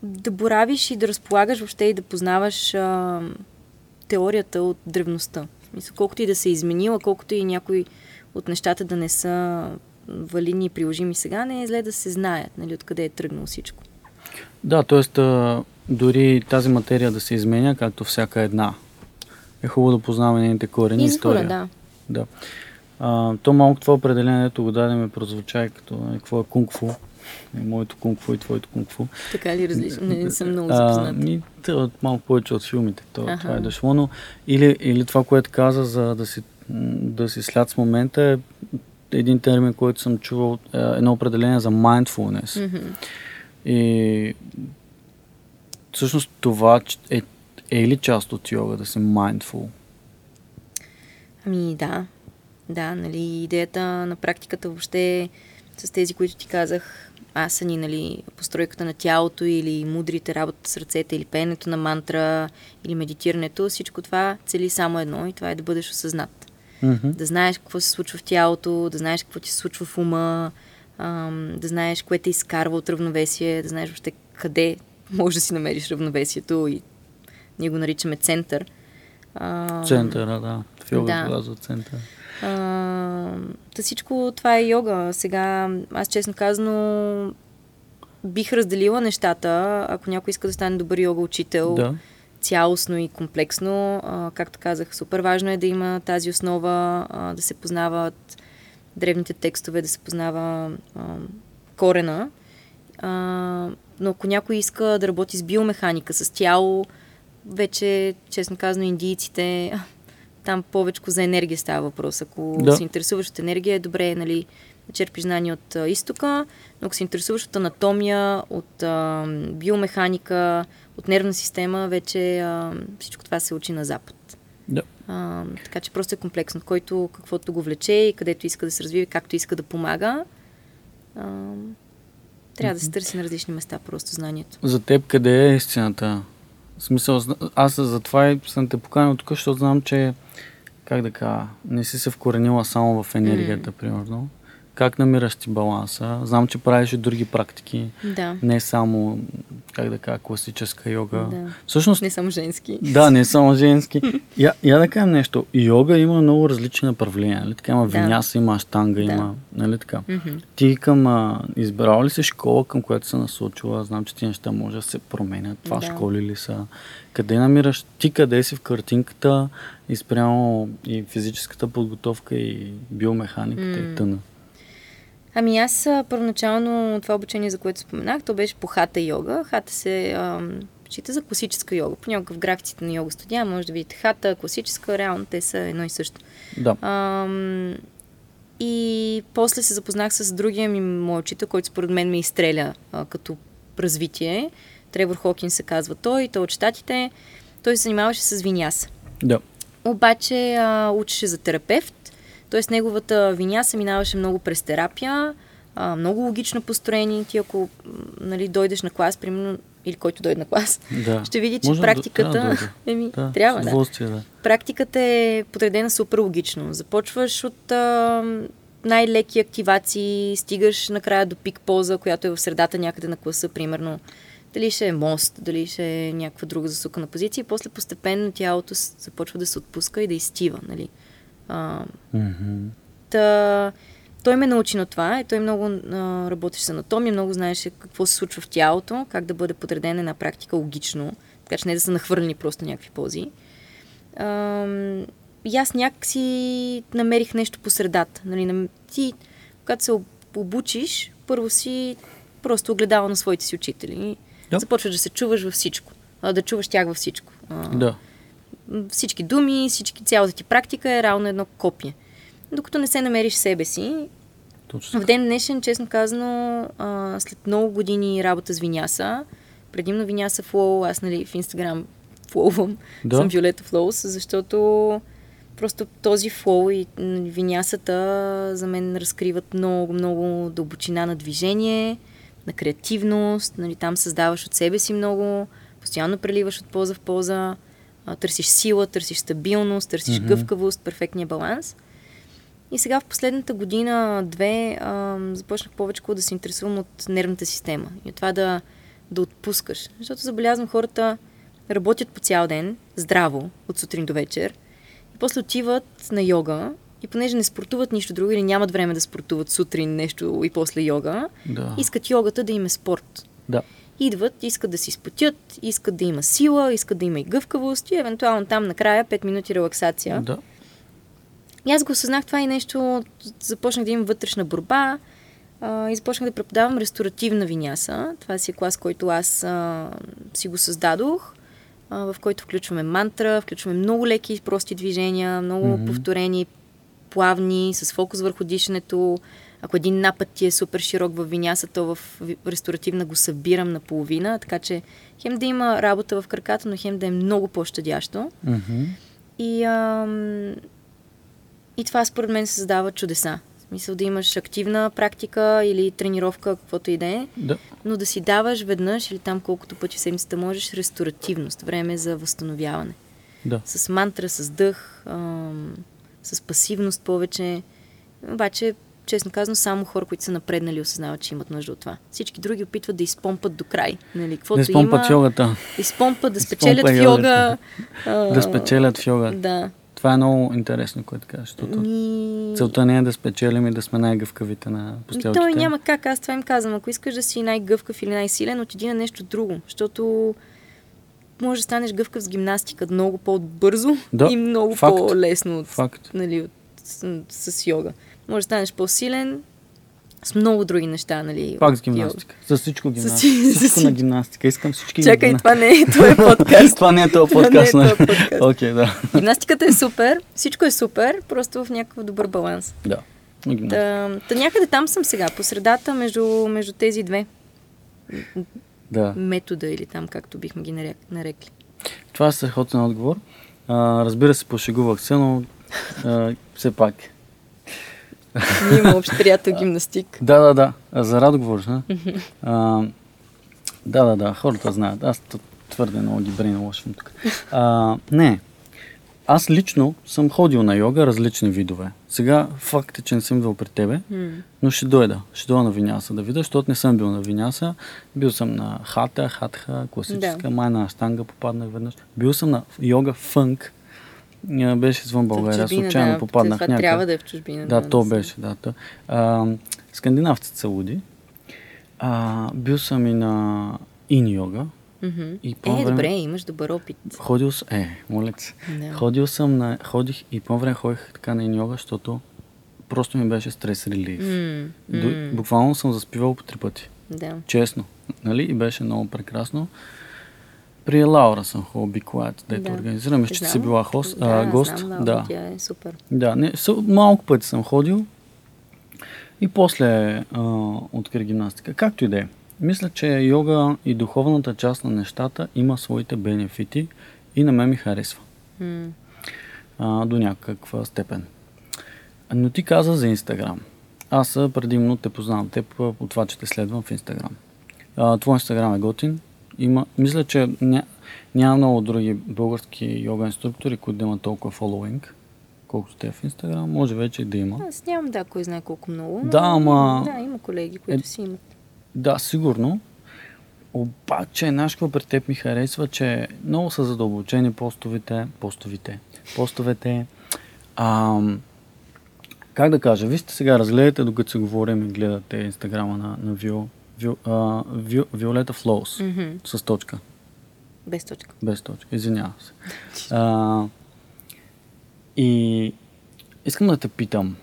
да боравиш и да разполагаш въобще и да познаваш а, теорията от древността. Мисля, колкото и да се е изменила, колкото и някои от нещата да не са валидни и приложими сега, не е зле да се знаят, нали, откъде е тръгнало всичко. Да, т.е. дори тази материя да се изменя, както всяка една. Е хубаво да познаваме нейните корени и история. Да. да. А, то малко това определението го даде ми прозвуча като е, какво е кунг-фу. И моето кунг-фу и твоето кунг-фу. Така ли различно? Не, не съм много запознат. Ми, малко повече от филмите. То, ага. Това е дошло, но или, или това, което каза за да си, да си след с момента е един термин, който съм чувал, е едно определение за mindfulness. Mm-hmm. И всъщност това е, е ли част от йога да си mindful? Ами да. Да, нали, идеята на практиката въобще с тези, които ти казах, асани, нали, постройката на тялото или мудрите работа с ръцете или пеенето на мантра или медитирането, всичко това цели само едно и това е да бъдеш осъзнат. Mm-hmm. Да знаеш какво се случва в тялото, да знаеш какво ти се случва в ума, ам, да знаеш кое те изкарва от равновесие, да знаеш въобще къде може да си намериш равновесието и ние го наричаме център. А, Центъра, да. В йога да. център. А, та всичко това е йога. Сега, аз честно казано, бих разделила нещата, ако някой иска да стане добър йога учител, да. цялостно и комплексно. А, както казах, супер важно е да има тази основа, а, да се познават древните текстове, да се познава а, корена. А, но ако някой иска да работи с биомеханика, с тяло, вече, честно казано, индийците, там повече за енергия става въпрос. Ако да. се интересуваш от енергия, е добре, нали, да черпиш знания от а, изтока, но ако се интересуваш от анатомия, от а, биомеханика, от нервна система, вече а, всичко това се учи на Запад. Да. А, така че просто е комплексно. Който каквото го влече и където иска да се развива, както иска да помага, а, трябва да се търси на различни места просто знанието. За теб къде е истината? В смисъл, аз затова съм те поканил тук, защото знам, че как да кажа, не си се вкоренила само в енергията, mm. примерно. Как намираш ти баланса? Знам, че правиш и други практики. Да. Не само, как да кажа, класическа йога. Да. Всъщност, Не само женски. да, не само женски. Я, я да кажем нещо. Йога има много различни направления. Нали? Така има Да. виняса, има аштанга, Да. има. Нали така? Ти към, а, избрала ли си школа, към която се насочила? Знам, че ти неща може да се променят. Това Да. школи ли са? Къде намираш? Ти къде си в картинката и спрямо и физическата подготовка и биомеханиката и тъна? Ами аз първоначално това обучение, за което споменах, то беше по хата йога. Хата се ам, счита за класическа йога. Понякога в графиците на йога студия може да видите хата, класическа, реално те са едно и също. Да. Ам, и после се запознах с другия ми мой учител, който според мен ме изстреля а, като развитие. Тревор Хокин се казва той, той е от щатите. Той се занимаваше с виняса. Да. Обаче а, учеше за терапевт, т.е. неговата виняса минаваше много през терапия, а, много логично построение. Ти ако нали, дойдеш на клас, примерно, или който дойде на клас, да. ще види, че Може да- практиката... да [LAUGHS] еми, Да, трябва, да. да. Практиката е подредена супер логично. Започваш от а, най-леки активации, стигаш накрая до пик поза, която е в средата някъде на класа, примерно. Дали ще е мост, дали ще е някаква друга засукана позиция и после постепенно тялото започва да се отпуска и да изтива, нали. А, Мгм. Та, той ме научи на това и той много а, работеше с анатомия, много знаеше какво се случва в тялото, как да бъде подредена една практика логично, така че не да са нахвърлени просто някакви пози. Ам, и аз някакси намерих нещо по средата. Нали, ти, когато се об- обучиш, първо си просто огледава на своите си учители. Да. Започваш да се чуваш във всичко, а, да чуваш тях във всичко. А, Да. Всички думи, всички, цялата ти практика е равно едно копие. Докато не се намериш себе си, Точно. в ден днешен, честно казано, а, след много години работа с Виняса, предимно Виняса Флоу, аз нали в Инстаграм флоувам, Да. съм Виолета Флоус, защото просто този флоу и м, винясата за мен разкриват много, много дълбочина на движение, на креативност, нали, там създаваш от себе си много, постоянно преливаш от поза в поза, а, търсиш сила, търсиш стабилност, търсиш Мгм. гъвкавост, перфектния баланс. И сега в последната година-две започнах повече да се интересувам от нервната система и от това да, да отпускаш. Защото забелязвам хората работят по цял ден, здраво, от сутрин до вечер, и после отиват на йога и понеже не спортуват нищо друго или нямат време да спортуват сутрин нещо и после йога, Да. искат йогата да им е спорт. Да. Идват, искат да си спотят, искат да има сила, искат да има и гъвкавост и евентуално там накрая 5 минути релаксация. Да. И аз го осъзнах това и нещо, започнах да имам вътрешна борба а, и започнах да преподавам ресторативна виняса. Това си е клас, който аз а, си го създадох, а, в който включваме мантра, включваме много леки и прости движения, много mm-hmm. повторени, плавни, с фокус върху дишането. Ако един напът ти е супер широк в виняса, то в ресторативна го събирам на половина, така че хем да има работа в краката, но хем да е много по-щадящо. Мгм. И, ам, и това според мен създава чудеса. В смисъл да имаш активна практика или тренировка, каквото и да е, Да. но да си даваш веднъж или там колкото пъти в седмицата можеш ресторативност, време за възстановяване. Да. С мантра, с дъх, ам, с пасивност повече. Обаче, честно казано, само хора, които са напреднали, осъзнават, че имат нужда от това. Всички други опитват да изпомпат до край. Нали, каквото Не спомпат има, йогата. изпомпат, да спечелят в йога. а, Да спечелят в йога. Да. Това е много интересно, което кажеш, защото Ми... целта не е да спечелим и да сме най-гъвкавите на постелките. той няма как, аз това им казвам. Ако искаш да си най-гъвкав или най-силен, отиди на нещо друго, защото може да станеш гъвкав с гимнастика много по-бързо Да, и много факт. по-лесно от, Факт. нали, от, с, с йога. Може да станеш по-силен с много други неща, нали? Пак с гимнастика. За всичко С- гимнастика. с- Всичко с- на гимнастика. Искам всички. Чакай, гимна- това не е твой [LAUGHS] подкаст. Това не е този [LAUGHS] не е подкаст. този нали? подкаст. [LAUGHS] Окей, да. Гимнастиката е супер, всичко е супер, просто в някакъв добър баланс. Да. Та, та някъде там съм сега, по средата между, между тези две Да. метода или там както бихме ги нарек- нарекли. Това е страхотен отговор. А, разбира се, пошегувах се, но а, все пак. Ние има общ приятел гимнастик. [LAUGHS] Да, да, да. За Радо говориш, а? а? Да, да, да. Хората знаят. Аз твърде много ги брейнвошвам тук. А, не. Аз лично съм ходил на йога различни видове. Сега факт е, че не съм бил при тебе, но ще дойда. Ще дойда на Виняса да видя, защото не съм бил на Виняса. Бил съм на хата, хатха, класическа, Да. майна аштанга попаднах веднъж. Бил съм на йога фънк. Беше извън България. Чужбина, случайно да, попаднах това някъде. трябва да е в чужбина. Да, то се- беше, да. То. А, скандинавците са луди. А, бил съм и на ин йога. Мгм. И по Е, добре, имаш добър опит. Ходил съм, е, моля се. Да. Ходил съм на, ходих и по време ходих така на ин йога, защото просто ми беше стрес релив. До, м, буквално съм заспивал по три пъти. Да. Честно. Нали? И беше много прекрасно. При Лаура съм Be Quiet, дето Да. организирам. Мисля, че Знам. си била хост, да, а, гост. Знам, да, да. Тя е супер. Да, не, малко пъти съм ходил и после а, открих гимнастика. Както и да е. Мисля, че йога и духовната част на нещата има своите бенефити и на мен ми харесва М. а, до някаква степен. Но ти каза за Инстаграм. Аз предимно те познавам теб от това, че те следвам в Инстаграм. Твой Инстаграм е готин. Има, мисля, че ня, няма много други български йога инструктори, които да имат толкова фоллоуинг, колкото те в Инстаграм. Може вече да има. Аз нямам да, кой знае колко много. но Да, ама- Да, има колеги, които Е- си имат. Да, сигурно. Обаче, знаеш какво при теб ми харесва, че много са задълбочени постовите, постовите, постовете. Ам, как да кажа, вижте сега, разгледайте, докато се говорим и гледате инстаграма на, на Вио, Вио, а, Вио, Виолета Флоус Мгм. с точка, Без точка. без точка, извинявам се. [LAUGHS] А, и искам да те питам,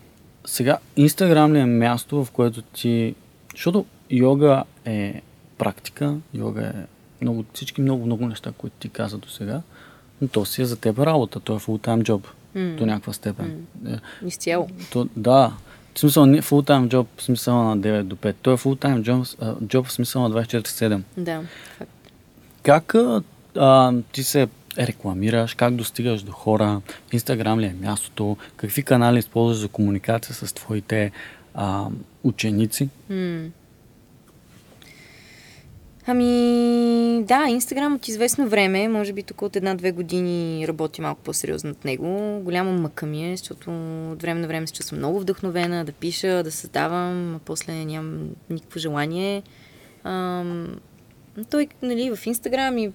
сега Инстаграм ли е място, в което ти... Защото йога е практика, йога е много, всички много, много неща, които ти каза до сега, но то си е за теб работа, то е full-time job М. до някаква степен. Е, Изцяло. то, да, в смисъл не full-time job в смисъл на 9 до 5, то е full-time job, а, job в смисъл на 24-7. Да, факт. Как а, ти се рекламираш, как достигаш до хора, Инстаграм ли е мястото, какви канали използваш за комуникация с твоите а, ученици? М. Ами, да, Инстаграм от известно време, може би тук от една-две години работи малко по-сериозно над него. Голяма мъка ми е, защото от време на време се чувствам много вдъхновена да пиша, да създавам, а после нямам никакво желание. Ам, той, нали, в Инстаграм и,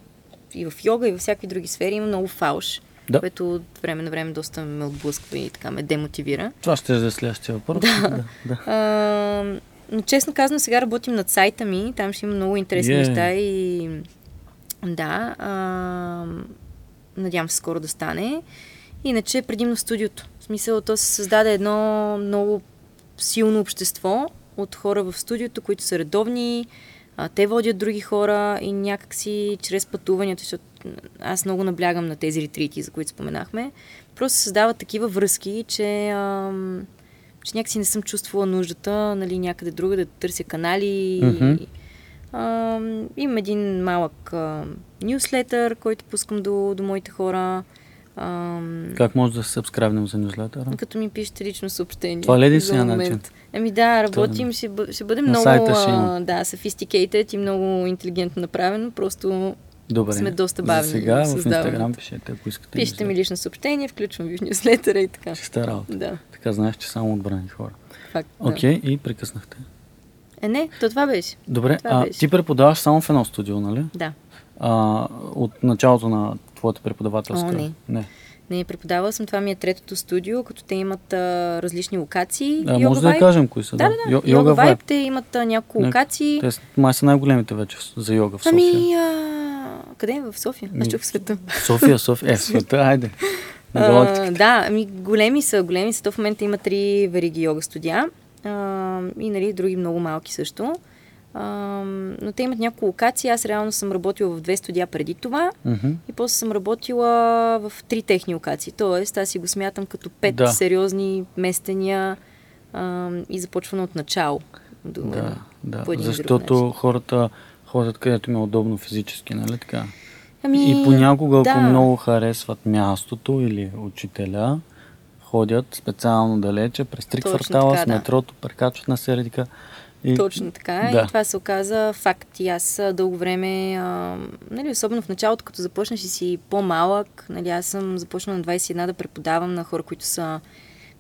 и в йога и във всякакви други сфери има много фалш, Да. което от време на време доста ме отблъсква и така ме демотивира. Това ще е за следващия въпрос. Да. да. А, но честно казано, сега работим над сайта ми. Там ще има много интересни Е. неща и да, а, надявам се скоро да стане. Иначе предимно в студиото. В смисъл, то се създаде едно много силно общество от хора в студиото, които са редовни, а, те водят други хора и някакси чрез пътуванията, защото аз много наблягам на тези ретрити, за които споменахме, просто създават такива връзки, че, ам, че някакси не съм чувствала нуждата нали, някъде друга да търся канали. И, ам, имам един малък ам, нюслетър, който пускам до, до моите хора. Ам, Как може да се сабскрайбнем за нюзлетъра? като ми пишете лично съобщение. Това ли е за единствения момент. начин? Ами да, работим, ще, бъ, ще бъде На много ще а, да, sophisticated и много интелигентно направено. Просто Добре. сме доста бавни За сега в. Инстаграм пишете, ако искате. пишете ми лично съобщение, включвам ви в нюслетъра и така. Чиста работа. Да, Така знаеш, че само отбрани хора. факт. Да. Окей, и прекъснахте. Е, не, то това беше. Добре, Това а, беше. ти преподаваш само в едно студио, нали? Да. А, от началото на твоята преподавателска? О, не. не. Не, преподавала съм, това ми е третото студио, като те имат а, различни локации. А, Йога може да Vibe. кажем кои са. Да, да, да. Йо- Йога Йога Vibe, Vibe. те имат а, няколко Не, локации. Те май са най-големите вече за йога в София. Ами, а... къде е? В София? Аз чух в света. София, София. Е, в света, айде. [LAUGHS] А, да, ами големи са, големи са. То в момента има три вериги йога студия а, и нали, други много малки също. А, но те имат няколко локации. Аз реално съм работила в две студия преди това Мгм. и после съм работила в три техни локации. Тоест, аз си го смятам като пет Да. сериозни местения а, и започваме от начало. До, Да, да. Защото хората ходят където им е удобно физически, нали така? Ами, И понякога, ако да. много харесват мястото или учителя, ходят специално далече, през три Точно квартала така, с да. метрото, прекачват на середика. И... Точно така. Да. И това се оказа факт. И аз дълго време, а, нали, особено в началото, като започнеш и си по-малък, нали, аз съм започнала на 21 да преподавам на хора, които са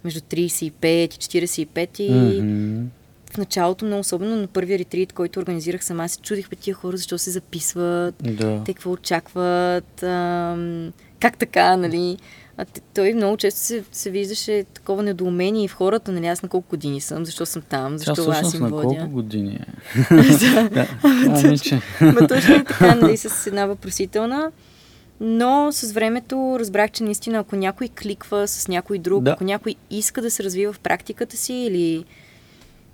между 35 и 45 и Мгм. В началото, много особено на първия ретрит, който организирах сама, се чудих пет тия хора, защо се записват, Да. те какво очакват, ам, как така, нали. А той много често се, се виждаше такова недоумение и в хората, нали, аз на колко години съм, защо съм там, Тя защо аз всъщност им на водя. колко години е? [LAUGHS] да. Ами. Ма точно е така, нали, с една въпросителна. Но с времето разбрах, че наистина, ако някой кликва с някой друг, Да. ако някой иска да се развива в практиката си или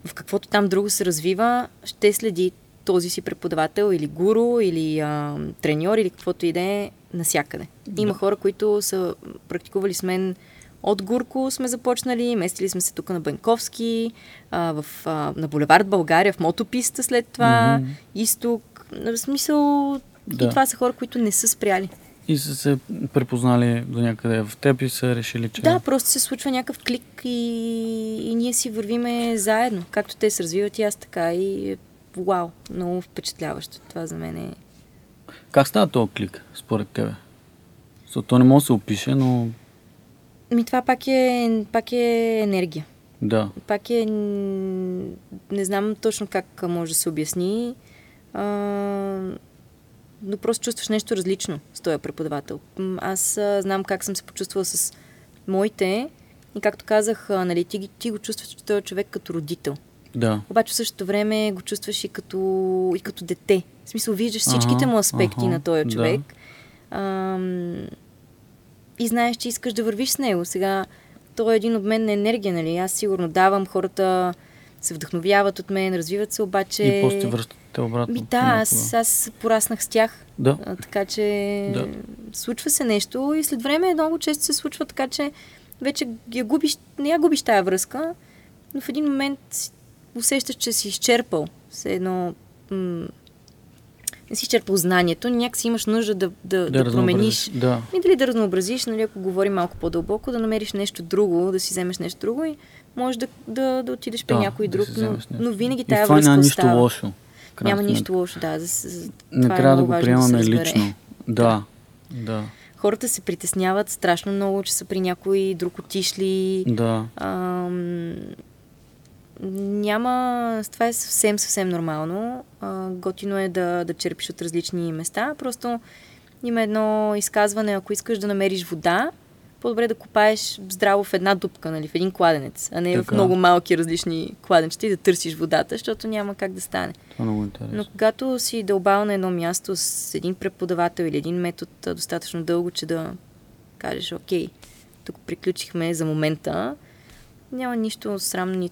в каквото там друго се развива, ще следи този си преподавател или гуру, или а, треньор, или каквото и да е насякъде. Има хора, които са практикували с мен от Гурко сме започнали, местили сме се тук на Банковски, а, в, а, на булевард България, в мотописта след това, Мгм. изток. В смисъл, Да. и това са хора, които не са спряли. И са се препознали до някъде в теб и са решили, че... Да, просто се случва някакъв клик и, и ние си вървиме заедно. Както те се развиват и аз така. И вау, много впечатляващо. Това за мен е... Как става този клик, според тебе? Защото то не може да се опише, но Ми това пак е, пак е енергия. да. Пак е... Не знам точно как може да се обясни. А, но просто чувстваш нещо различно с този преподавател. Аз а, знам как съм се почувствала с моите и както казах, а, нали, ти, ти го чувстваш че този човек като родител. Да. Обаче в същото време го чувстваш и като, и като дете. В смисъл, виждаш всичките му аспекти аха, на този да. човек. Ам, и знаеш, че искаш да вървиш с него. Сега, той е един обмен на енергия, нали? Аз сигурно давам, хората се вдъхновяват от мен, развиват се, обаче... И после ти връщате обратно. Ми да, аз, аз пораснах с тях. Да. А, така че Да. случва се нещо и след време много често се случва така, че вече я губиш, не я губиш тая връзка, но в един момент усещаш, че си изчерпал. Все едно... М- не си изчерпал знанието, някакси имаш нужда да, да, да, промениш. разнообразиш. Да. И дали да разнообразиш, нали, ако говорим малко по-дълбоко, да намериш нещо друго, да си вземеш нещо друго и можеш да, да, да отидеш при да, някой да друг, си но, но винаги тая връзка няма нищо остава. лошо. в крайна Няма нищо лошо, да. За, за, Не е трябва да много го приемаме разбере. лично. Да. Да. Хората се притесняват страшно много, че са при някой друг отишли. Да. Ам, няма... Това е съвсем, съвсем нормално. А, готино е да, да черпиш от различни места. Просто има едно изказване, ако искаш да намериш вода, по-добре да копаеш здраво в една дупка, нали, в един кладенец, а не в Така. много малки различни кладенчета и да търсиш водата, защото няма как да стане. Това е много интересно. Но когато си дълбал на едно място с един преподавател или един метод достатъчно дълго, че да кажеш, окей, тук приключихме за момента, няма нищо срамно, ни,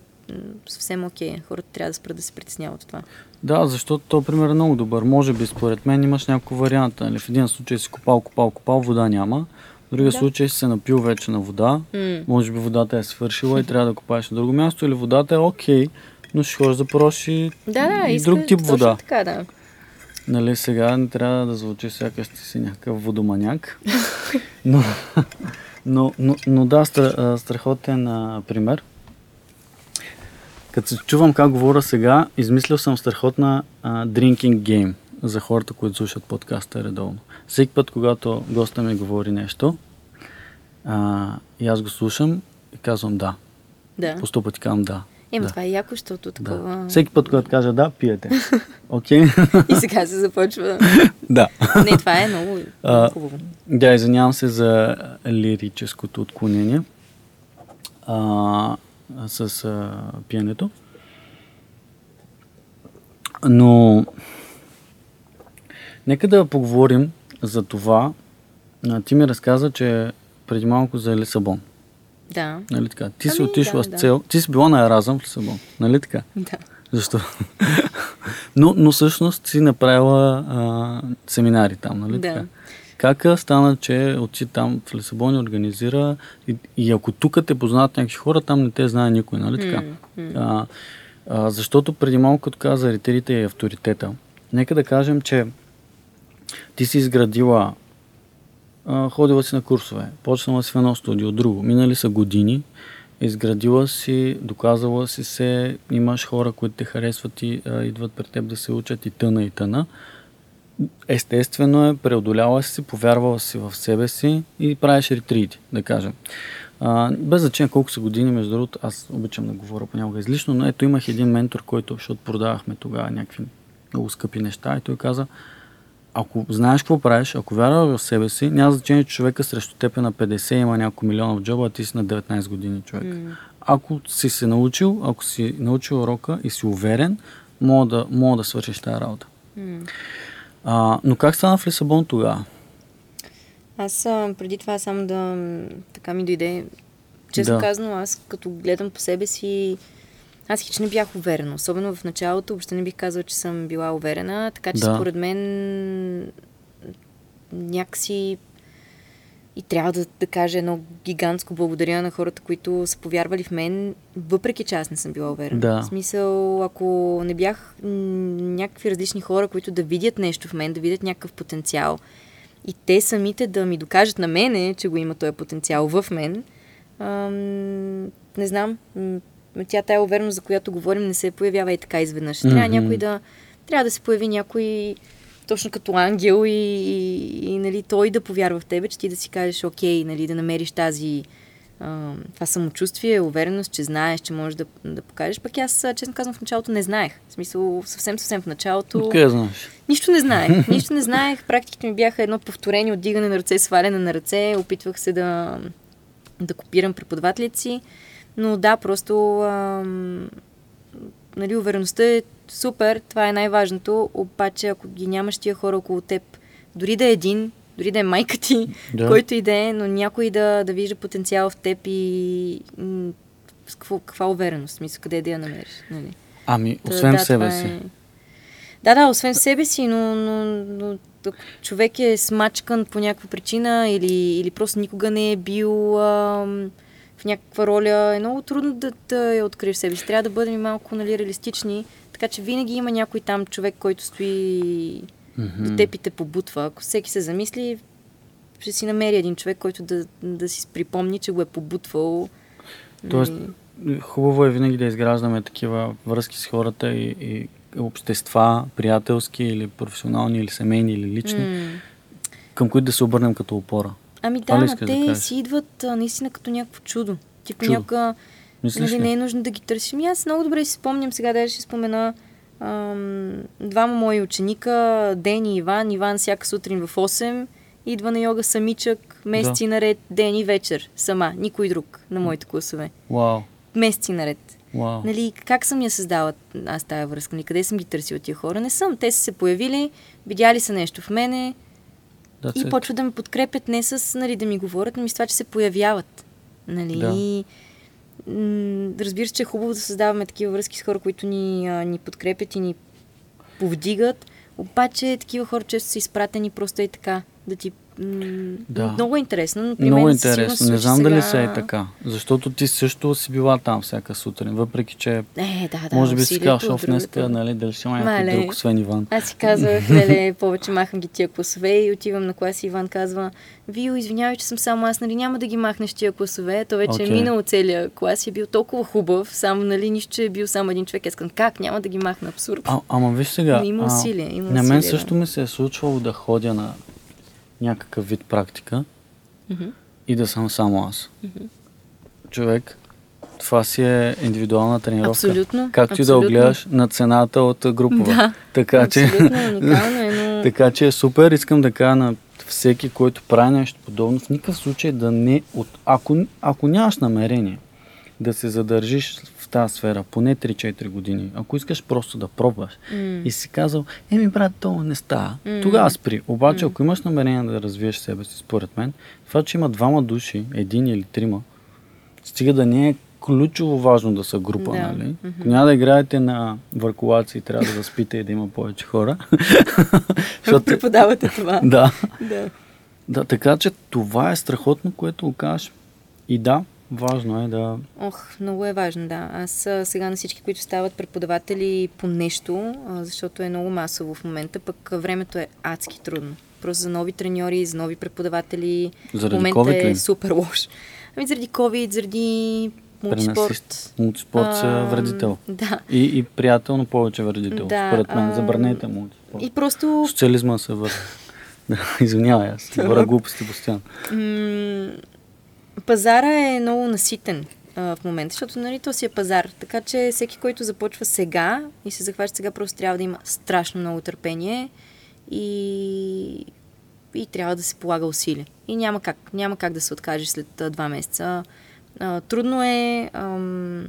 съвсем окей. Хората трябва да спрат да се притесняват от това. Да, защото то пример е много добър. Може би според мен имаш няколко варианта. Нали? В един случай си копал, копал, копал, вода няма. В другия Да. случай си се напил вече на вода. М. Може би водата е свършила и трябва да копаеш на друго място. Или водата е окей, но ще ходиш да проши Да, да, и друг тип вода. така, да. Нали, сега не трябва да звучи сякаш ти си някакъв водоманяк. [LAUGHS] но, но, но, но да, страхотен а, пример. Като се чувам как говоря сега, измислил съм страхотна а, drinking game за хората, които слушат подкаста редовно. Всеки път, когато госта ми говори нещо, а, и аз го слушам и казвам да. Да. По сто пъти казвам да. Ема да. това е яко, защото такова... да. Всеки път, когато кажа да, пиете. [LAUGHS] Окей? И сега се започва... [LAUGHS] да. Не, това е много, [LAUGHS] А, много хубаво. Да, извинявам се за лирическото отклонение а, с а, пиенето. Но нека да поговорим за това. Ти ми разказа, че преди малко за Лисабон. Да. Нали така? Ти си Ами, отишла да, с да. цел. Ти си била на Еразъм в Лисабон. Нали така? Да. Защо? [LAUGHS] но, но всъщност си направила а, семинари там, нали Да. така? Как стана, че отси там в Лисабон и организира и, и ако тук те познават някакви хора, там не те знае никой, нали така? М. А, а, защото преди малко, като каза за ритерите и авторитета, нека да кажем, че Ти си изградила, а, ходила си на курсове, почнала си в едно студио, друго. Минали са години, изградила си, доказала си се, имаш хора, които те харесват и а, идват пред теб да се учат и тъна и тъна. Естествено е, преодоляла си, повярвала си в себе си и правиш ретрити, да кажем. А, без значение колко са години, между другото, аз обичам да говоря понякога излишно, но ето имах един ментор, който, защото продавахме тогава някакви много скъпи неща и той каза, ако знаеш какво правиш, ако вярваш в себе си, няма значение, че човека срещу теб е на 50 има няколко милиона в джоба, а ти си на 19 години човек. Mm. Ако си се научил, ако си научил урока и си уверен, мога да, мога да свършиш тази работа. Mm. А, но как стана в Лисабон тогава? Аз а, преди това само да така ми дойде. Честно да. казано, аз като гледам по себе си, аз хич не бях уверена. Особено в началото, въобще не бих казала, че съм била уверена. Така че да. според мен някакси и трябва да, да кажа едно гигантско благодаря на хората, които са повярвали в мен, въпреки че аз не съм била уверена. Да. В смисъл, ако не бях някакви различни хора, които да видят нещо в мен, да видят някакъв потенциал и те самите да ми докажат на мене, че го има този потенциал в мен, ам, не знам, тя тая увереност, за която говорим, не се появява и така изведнъж. Трябва mm-hmm. някой да, трябва да се появи някой точно като ангел и, и, и нали, той да повярва в тебе, че ти да си кажеш, окей, нали, да намериш тази а, това самочувствие, увереност, че знаеш, че можеш да, да покажеш. Пък аз, честно казвам, в началото не знаех. В смисъл, съвсем, съвсем в началото. Откъде знаеш? Нищо не знаех. [LAUGHS] Нищо не знаех. Практиките ми бяха едно повторение от дигане на ръце, сваляне на ръце. Опитвах се да, да копирам преподавателите си. Но да, просто ам, нали, увереността е супер, това е най-важното, обаче ако ги нямаш тия хора около теб, дори да е един, дори да е майка ти, [LAUGHS] да. който и да е, но някой да, да вижда потенциал в теб и м- с какво, каква увереност, смисъл, къде да я намериш. Нали? Ами, освен да, себе си. Е... Да, да, освен себе си, но, но, но ако човек е смачкан по някаква причина или, или просто никога не е бил ам, в някаква роля, е много трудно да, да я откриеш себе си. Трябва да бъдем малко нали, реалистични така че винаги има някой там човек, който стои mm-hmm. до теб и те побутва. Ако всеки се замисли, ще си намери един човек, който да, да си припомни, че го е побутвал. Тоест, и... хубаво е винаги да изграждаме такива връзки с хората и, и общества, приятелски или професионални, или семейни, или лични, mm. към които да се обърнем като опора. Ами да, те да си идват а, наистина като някакво чудо. Някаква Мислиш нали, не е нужно да ги търсим. И аз много добре си спомням, сега даже ще спомена ам, двама мои ученика, Ден и Иван. Иван всяка сутрин в 8 идва на йога самичък, месеци да. наред, ден и вечер, сама, никой друг на моите класове. Вау. Месеци наред. Wow. Нали, как съм я създала аз тая връзка? Нали, къде съм ги търсила тия хора? Не съм. Те са се появили, видяли са нещо в мене That's и почват да ме подкрепят не с нали, да ми говорят, но ми с това, че се появяват. Нали? Да разбира се, че е хубаво да създаваме такива връзки с хора, които ни, а, ни подкрепят и ни повдигат, обаче такива хора често са изпратени просто и така, да ти да. Много интересно. Но при Много мен интересно. Не знам сега... дали се е така. Защото ти също си била там всяка сутрин, въпреки че е, да, да, може би си казваш, в днеска, нали, дали ще има някой друг, освен Иван. Аз си казвах, [LAUGHS] леле, повече махам ги тия класове и отивам на клас и Иван казва, Вио, извинявай, че съм само аз, нали, няма да ги махнеш тия класове. То вече okay. е минало целия клас и е бил толкова хубав, само, нали, нищо, че е бил само един човек. Аз казвам, как, няма да ги махна, абсурд. А, ама виж сега. Но има усилия. Има на мен също ми се е случвало да ходя на някакъв вид практика mm-hmm. и да съм само аз. Mm-hmm. Човек, това си е индивидуална тренировка. Абсолютно. Както и да огледаш на цената от групова. Да, така, че, е, но... [LAUGHS] така че е супер. Искам да кажа на всеки, който прави нещо подобно, в никакъв случай да не... От... Ако, ако нямаш намерение да се задържиш тази сфера поне 3-4 години, ако искаш просто да пробваш mm. и си казал, еми брат, то не става, mm. тогава спри. Обаче, mm. ако имаш намерение да развиеш себе си, според мен, това, че има двама души, един или трима, стига да не е ключово важно да са група, да. нали? Mm-hmm. Няма да играете на въркулаци, трябва да възпите и да има повече хора. [LAUGHS] Защото преподавате това. [LAUGHS] да. да. Да, така че това е страхотно, което го кажеш. И да, важно е да... Ох, много е важно, да. Аз сега на всички, които стават преподаватели по нещо, защото е много масово в момента, пък времето е адски трудно. Просто за нови треньори, за нови преподаватели. Заради в момента COVID е супер лош. Ами заради COVID, заради мултиспорт. Мултиспорт са вредител. Да. И, и приятел, но повече вредител. Да, Според мен, забранете мултиспорт. И просто Социализма се. [LAUGHS] Да, извинявай, аз говоря глупости постоянно. Пазара е много наситен а, в момента, защото нали, то си е пазар. Така че всеки, който започва сега и се захваща сега, просто трябва да има страшно много търпение и, и трябва да се полага усилие. И няма как, няма как да се откажеш след а, два месеца. А, трудно е. Ам,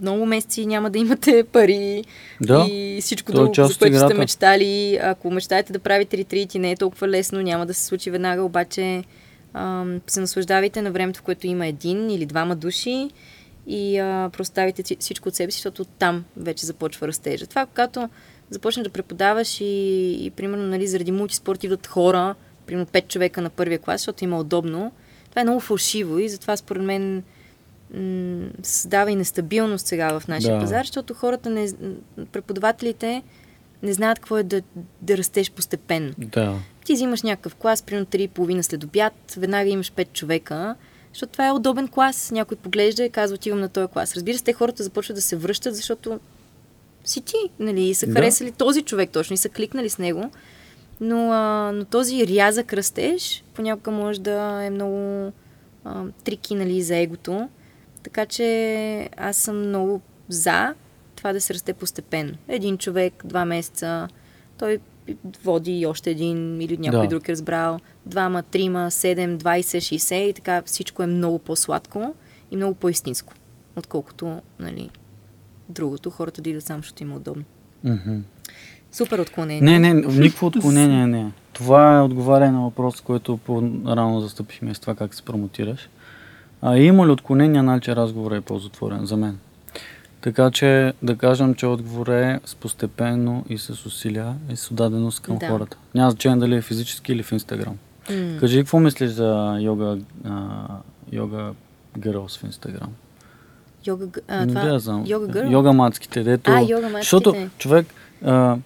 много месеци няма да имате пари Да, и всичко е друго, за което сте мечтали. Ако мечтаете да правите ретрити, не е толкова лесно, няма да се случи веднага, обаче ам, се наслаждавайте на времето, в което има един или двама души и а, просто ставите ци- всичко от себе си, защото там вече започва растежа. Това, когато започнеш да преподаваш и, и примерно нали, заради мултиспорт идват хора, примерно 5 човека на първия клас, защото има удобно, това е много фалшиво и затова според мен м- създава и нестабилност сега в нашия Да. пазар, защото хората, не, преподавателите не знаят какво е да, да растеш постепенно. да. Ти взимаш някакъв клас, примерно 3,5 след обяд, веднага имаш 5 човека, защото това е удобен клас. Някой поглежда и казва, отивам на този клас. Разбира се, те хората започват да се връщат, защото си ти, нали, и са Да. харесали този човек точно и са кликнали с него. Но, а, но този рязък растеж понякога може да е много а, трики нали, за егото. Така че аз съм много за това да се расте постепенно. Един човек, два месеца, той води и още един или някой Да. друг е разбрал. Двама, трима, седем, 20, 60 и така всичко е много по-сладко и много по-истинско, отколкото нали, другото. Хората да идват само, защото им е удобно. Супер отклонение. Не, не, никакво отклонение не е. Това е отговаряне на въпрос, който по-рано застъпихме с това как се промотираш. А има ли отклонение, значи разговорът е по-затворен за мен. Така че да кажем, че отговор е с постепенно и с усилия и с отдаденост към Да. хората. Няма значение дали е физически или в Инстаграм. Кажи, какво мислиш за йога, а, йога girls в Инстаграм? Йога, а, това, да знам. йога гърл? Йога мацките, дето... А, йога мацките. Защото човек... А,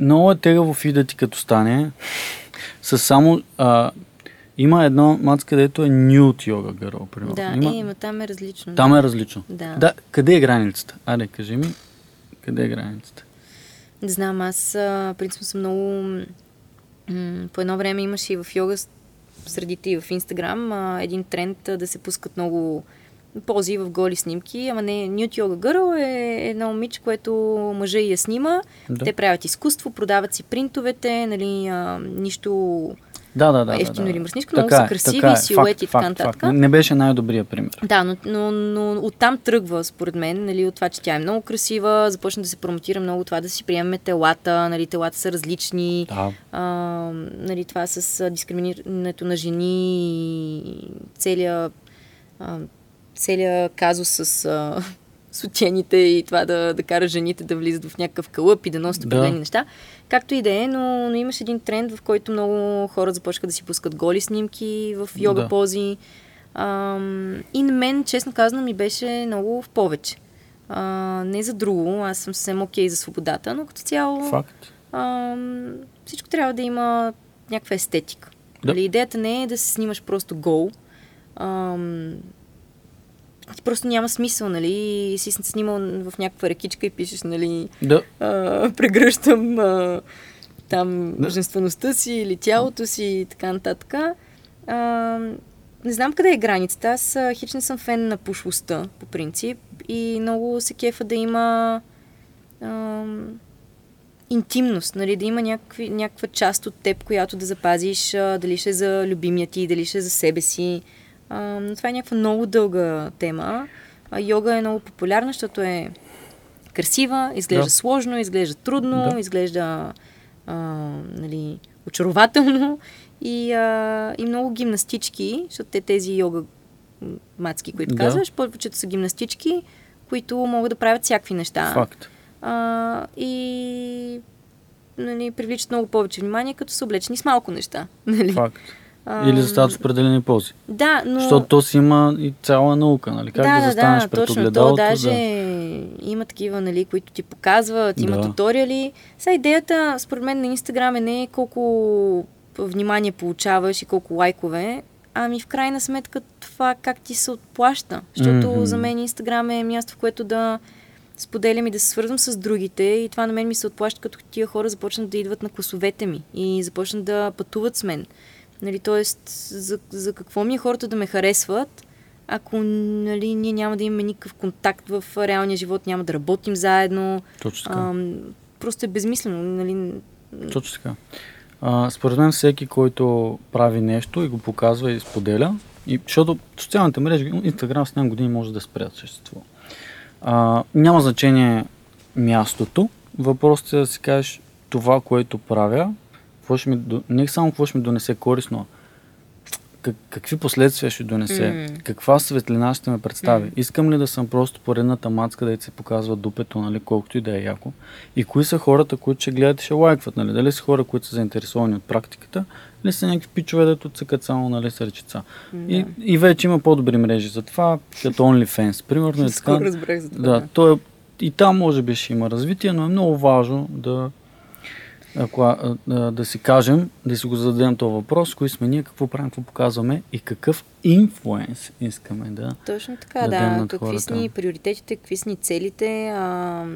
много е тегаво фида ти като стане. С само... А, има едно мацка, дето е нюд йога гърл, примерно. Да, има, е, има, там е различно. Там да. е различно. Да. да. Къде е границата? Аре, кажи ми. Къде е границата? Не знам, аз а, принципно съм много... М- по едно време имаше и в йога средите и в Инстаграм един тренд а, да се пускат много пози в голи снимки, ама не, Нют Йога Гърл е едно момиче, което мъжа я снима, Да. те правят изкуство, продават си принтовете, нали, а, нищо Да, да, да. ефтино да, или да. мръсничко, много Така са е, красиви, така е. силуети и така нататък. Не беше най-добрия пример. Да, но, но, но оттам тръгва, според мен, нали, от това, че тя е много красива, започна да се промотира много това, да си приемаме телата, нали, телата са различни, Да. а, нали, това с дискриминирането на жени, и целият, а, целият казус с а, сутените и това да, да кара жените да влизат в някакъв кълъп и да носят Да. определени неща. Както и да е, но, но имаше един тренд, в който много хора започнаха да си пускат голи снимки в йога Да. пози. Ам, и на мен, честно казано, ми беше много в повече. А, не за друго, аз съм съвсем окей за свободата, но като цяло Факт. ам, всичко трябва да има някаква естетика. Да. Нали, идеята не е да се снимаш просто гол. Ам, просто няма смисъл, нали? Си снимал в някаква рекичка и пишеш, нали, Да. а, прегръщам а, там Да. женствеността си или тялото си и така нататък. А, не знам къде е границата. Аз хич не съм фен на пошлостта, по принцип. И много се кефа да има а, интимност, нали? да има някакви, някаква част от теб, която да запазиш, а, дали ще е за любимия ти, дали ще е за себе си. А, но това е някаква много дълга тема. А, йога е много популярна, защото е красива, изглежда Да. сложно, изглежда трудно, Да. изглежда а, нали, очарователно и, а, и много гимнастички, защото те тези йога мацки, които Да. казваш, повечето са гимнастички, които могат да правят всякакви неща. Факт. А, и нали, привличат много повече внимание, като са облечени с малко неща. [LAUGHS] Нали? Факт. Или застават в определени пози. Да, но... Защото то си има и цяла наука, нали? Как да, да, да, застанеш да, пред точно. огледалото. То даже да. има такива, нали, които ти показват, има Да. туториали. Сега идеята, според мен, на Инстаграм е не колко внимание получаваш и колко лайкове, ами в крайна сметка това как ти се отплаща. Защото Мгм. за мен Инстаграм е място, в което да споделям и да се свързвам с другите и това на мен ми се отплаща, като тия хора започнат да идват на класовете ми и започнат да пътуват с мен. Нали, тоест, за, за какво ми е хората да ме харесват, ако нали, ние няма да имаме никакъв контакт в реалния живот, няма да работим заедно. Точно така. Ам, просто е безмислено. Нали, Точно така. А, според мен всеки, който прави нещо и го показва и споделя, и, защото социалните мрежи, Инстаграм с години може да спре да съществува. А, няма значение мястото. Въпросът е да си кажеш това, което правя, какво ще ми, не само какво ще ми донесе корисно, как, какви последствия ще донесе, М. каква светлина ще ме представи. М. Искам ли да съм просто поредната мацка, да се показва дупето, нали, колкото и да е яко. И кои са хората, които ще гледат и ще лайкват, нали? Дали са хора, които са заинтересовани от практиката, или са някакви пичове, дето цъкат само, нали, с ръчица. И, и вече има по-добри мрежи за това, като OnlyFans, примерно. И Скоро разбрах за това. Да, то е, и там може би ще има развитие, но е много важно да, ако, а, а, да си кажем, да си го зададем този въпрос, кои сме ние, какво правим, какво показваме и какъв инфлуенс искаме да. Точно така, да. над Какви хората. са ни приоритетите, какви са ни целите. А,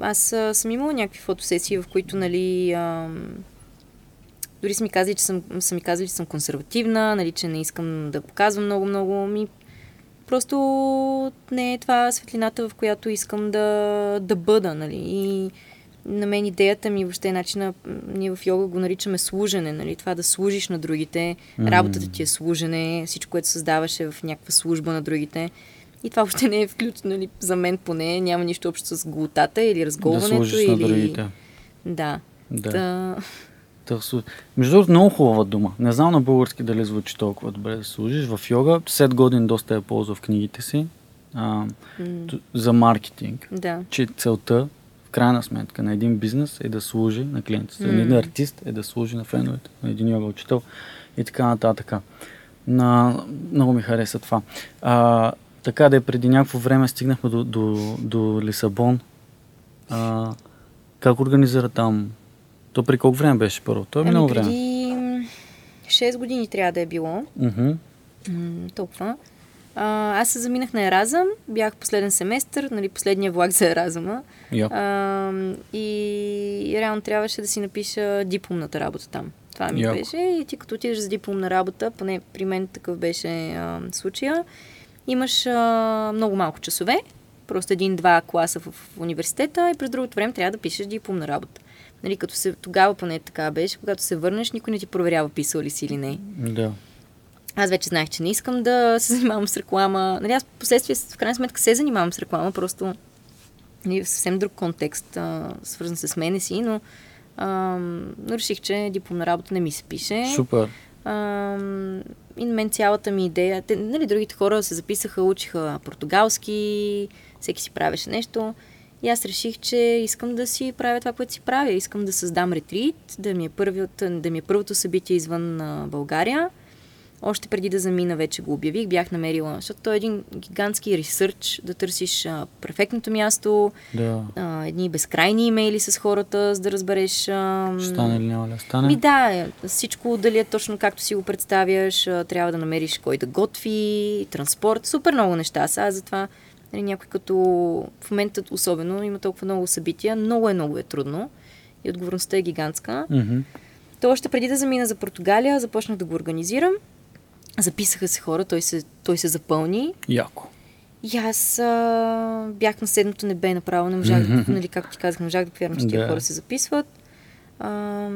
аз а, съм имала някакви фотосесии, в които, нали, а, дори са ми казали, че съм, са ми казали, че съм консервативна, нали, че не искам да показвам много-много. Ми, просто не е това светлината, в която искам да, да бъда, нали. И на мен идеята ми, въобще начина, м, ние в йога го наричаме служене, нали, това да служиш на другите, М. работата ти е служене, всичко, което създаваш е в някаква служба на другите. И това въобще не е включено, нали, за мен поне, няма нищо общо с голотата или Да разголването. служиш или... на другите. Да. Да. да. да слу- Между другото, много хубава дума. Не знам на български дали звучи толкова добре да служиш. В йога, след годин доста я ползва в книгите си а, т- за маркетинг. да. че целта, в крайна сметка, на един бизнес е да служи на клиентите. На М. един артист е да служи на феновете, на един йога учител и така нататък. На... Много ми хареса това. А, така да е, преди някакво време стигнахме до, до, до Лисабон. А, как организира там? То при колко време беше първо? То е Ами много време. преди м, 6 години трябва да е било. М, толкова. А, аз се заминах на Еразъм, бях последен семестър, нали, последния влак за Еразъма. Яко. А, и реално трябваше да си напиша дипломната работа там. Това ми Яко. беше. И ти като отидеш за дипломна работа, поне при мен такъв беше а, случая, имаш а, много малко часове, просто един-два класа в, в университета и през другото време трябва да пишеш дипломна работа. Нали, като се, тогава поне така беше, когато се върнеш, никой не ти проверява писал ли си или не. Да. Аз вече знаех, че не искам да се [LAUGHS] занимавам с реклама. Нали, аз последствие, в крайна сметка, се занимавам с реклама, просто нали, в съвсем друг контекст, а, свързан с мене си, но а, реших, че дипломна работа не ми се пише. Супер. А, и на мен цялата ми идея, те, нали, другите хора се записаха, учиха португалски, всеки си правеше нещо. И аз реших, че искам да си правя това, което си правя. Искам да създам ретрит, да ми е, първият, да ми е първото събитие извън а, България. Още преди да замина вече го обявих, бях намерила, защото то е един гигантски ресърч, да търсиш а, перфектното място, Да. а, едни безкрайни имейли с хората, за да разбереш... А, Ще стане ли няма ли стане? ми да, е, всичко дали е точно както си го представяш, а, трябва да намериш кой да готви, транспорт, супер много неща. Сега затова нали, някой като в момента особено има толкова много събития, много е много е трудно и отговорността е гигантска. Мгм. То още преди да замина за Португалия, започнах да го организирам. Записаха се хора, той се, той се запълни. Яко. И аз а, бях на седмото небе направо, не можах, да, нали, както ти казах, не можах да повярвам, че тия Да. хора се записват. А,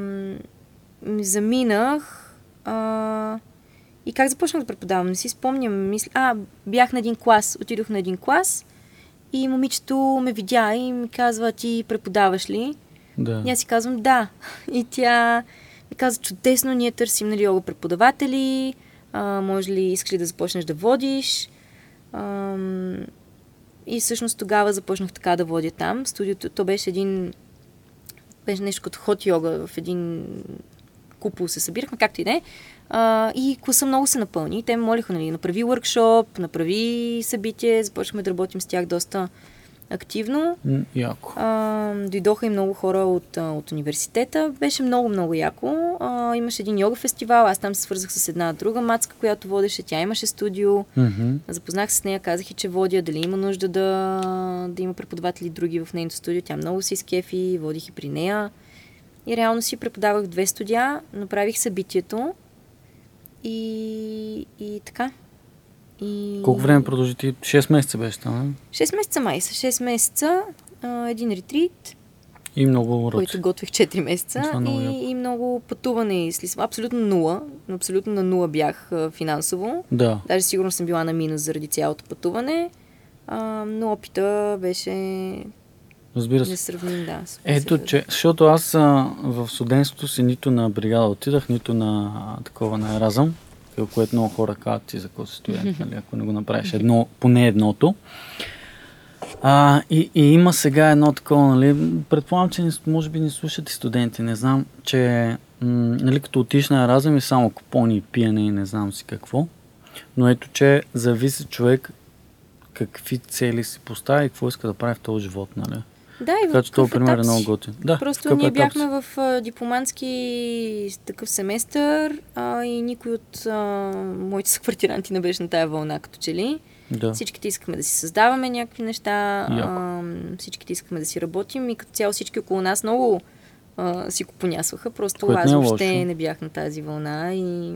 заминах а, и как започнах да преподавам, не си спомням. Мисля, а, бях на един клас, отидох на един клас и момичето ме видя и ми казва, ти преподаваш ли? Да. И аз си казвам да. [LAUGHS] И тя ми каза, чудесно, ние търсим нали, йога преподаватели, а, може ли, искаш ли да започнеш да водиш? Ам, и всъщност тогава започнах така да водя там. Студиото, то беше един, беше нещо като хот йога в един купол се събирахме, както и да е. А, и класа много се напълни. Те ме молиха, нали, направи workshop, направи събитие, започнахме да работим с тях доста активно. Яко. А, дойдоха и много хора от, а, от университета. Беше много, много яко. А, имаше един йога фестивал. Аз там се свързах с една друга мацка, която водеше. Тя имаше студио. Мгм. Запознах се с нея, казах и, че водя, дали има нужда да, да има преподаватели други в нейното студио. Тя много се изкефи, водих и при нея. И реално си преподавах две студия, направих събитието и, и така. И... Колко време продължи ти? 6 месеца беше там, не? 6 месеца май са. 6 месеца, а, един ретрит, И много уроци. който готвих 4 месеца е много яко. и, и много пътуване. Лисабон. Абсолютно нула. Абсолютно на нула бях финансово. Да. Даже сигурно съм била на минус заради цялото пътуване. А, но опита беше Разбира се. несравним, да. Ето, че, защото аз а, в студентството си нито на бригада отидах, нито на а, такова на Еразъм, което много хора казват ти за какво си студент, [LAUGHS] нали, ако не го направиш едно, поне едното. А, и, и има сега едно такова, нали, предполагам, че не, може би не слушат и студенти, не знам, че м, нали, като отиш на Еразъм и само купони и пиене и не знам си какво, но ето, че зависи човек какви цели си поставя и какво иска да прави в този живот, нали. Да, и Така че този пример е много готин. Да, Просто ние бяхме в а, дипломански такъв семестър а, и никой от а, моите съквартиранти не беше на тая вълна, като че ли. Да. Всичките искахме да си създаваме някакви неща, Яко. а, всичките искахме да си работим и като цяло всички около нас много а, си го понясваха. Просто Което аз не е въобще лошо. не бях на тази вълна и,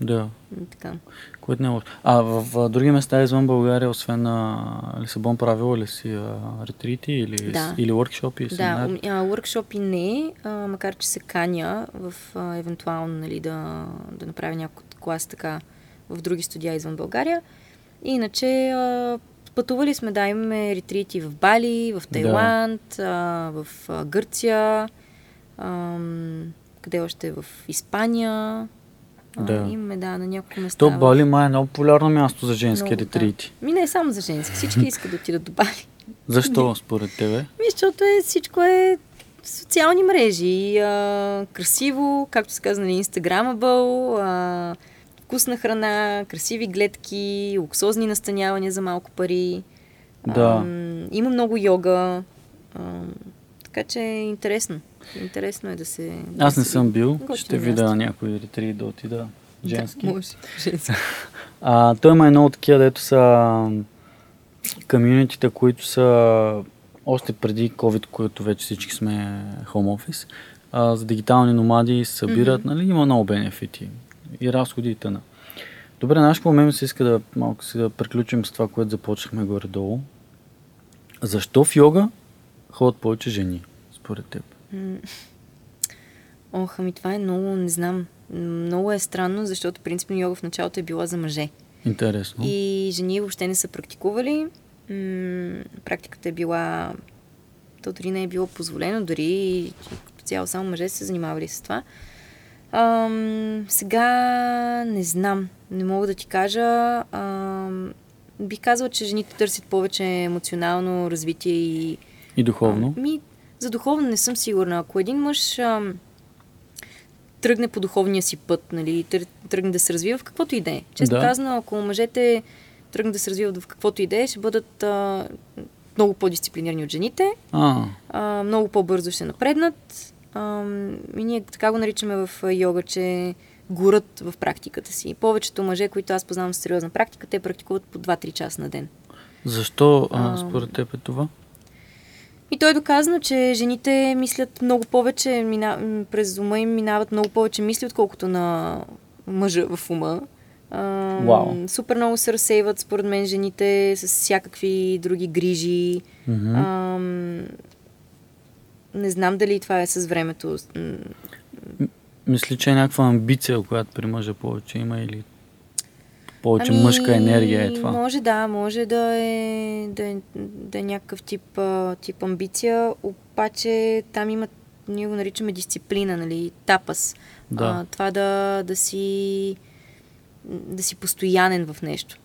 Да, и така. което не е лошо. А в, в други места извън България, освен на Лисабон, правила ли си а, ретрити или, Да. или workshop и Да, семинари? ум- а, workshopи не, а, макар че се каня в а, евентуално нали, да, да направя някой клас така в други студия извън България. Иначе а, пътували сме, да, имаме ретрити в Бали, в Тайланд, а, в а, Гърция, ам, къде още в Испания. А, Да. Имаме, да, на няколко места. То Бали май е много популярно място за женски Много, да. ретрити. Ми не е само за женски, всички искат да отидат до Бали. Защо [LAUGHS] според тебе? Ми, защото е, всичко е социални мрежи, а, красиво, както се казва, нали, инстаграмабъл, а, вкусна храна, красиви гледки, луксозни настанявания за малко пари. Да. Ам, има много йога. Ам, така че е интересно. Интересно е да се... да Аз не се съм бил. Ще място. видя някой ретрит да отида женски. Да, може. Женски. [LAUGHS] А, той има едно от такива, дето са м, комюнитите, които са още преди COVID, което вече всички сме home office, а, за дигитални номади събират, Мгм. нали, има много бенефити и разходи и т.н. Добре, знаеш какво мен се иска да малко си да приключим с това, което започнахме горе-долу. Защо в йога ходят повече жени, според теб? Ох, ами това е много, не знам. Много е странно, защото принципно йога в началото е била за мъже. Интересно. И жени въобще не са практикували. М, практиката е била... То дори не е било позволено, дори цяло само мъже са се занимавали с това. Ам, сега не знам, не мога да ти кажа. Ам, бих казала, че жените търсят повече емоционално развитие и... И духовно? А, ми, за духовно не съм сигурна. Ако един мъж ам, тръгне по духовния си път, нали, тръгне да се развива в каквото и да е. Често Да. казано, ако мъжете тръгнат да се развиват в каквото и да е, ще бъдат а, много по-дисциплинирани от жените, А, а, много по-бързо ще напреднат. А, и ние така го наричаме в а, йога, че горът в практиката си. Повечето мъже, които аз познавам с сериозна практика, те практикуват по 2-3 часа на ден. защо а, А, според теб е това? И то е доказано, че жените мислят много повече, мина, през ума им минават много повече мисли, отколкото на мъжа в ума. Ам, Вау. Супер много се разсейват, според мен, жените с всякакви други грижи. Ам, не знам дали това е с времето. М, Мисли, че е някаква амбиция, която при мъжа повече има или повече мъжка енергия е това. Ами, Може да, може да е, да е, да е някакъв тип, тип амбиция, обаче там има, ние го наричаме дисциплина, нали, тапас. Да. А, това да, да си да си постоянен в нещо.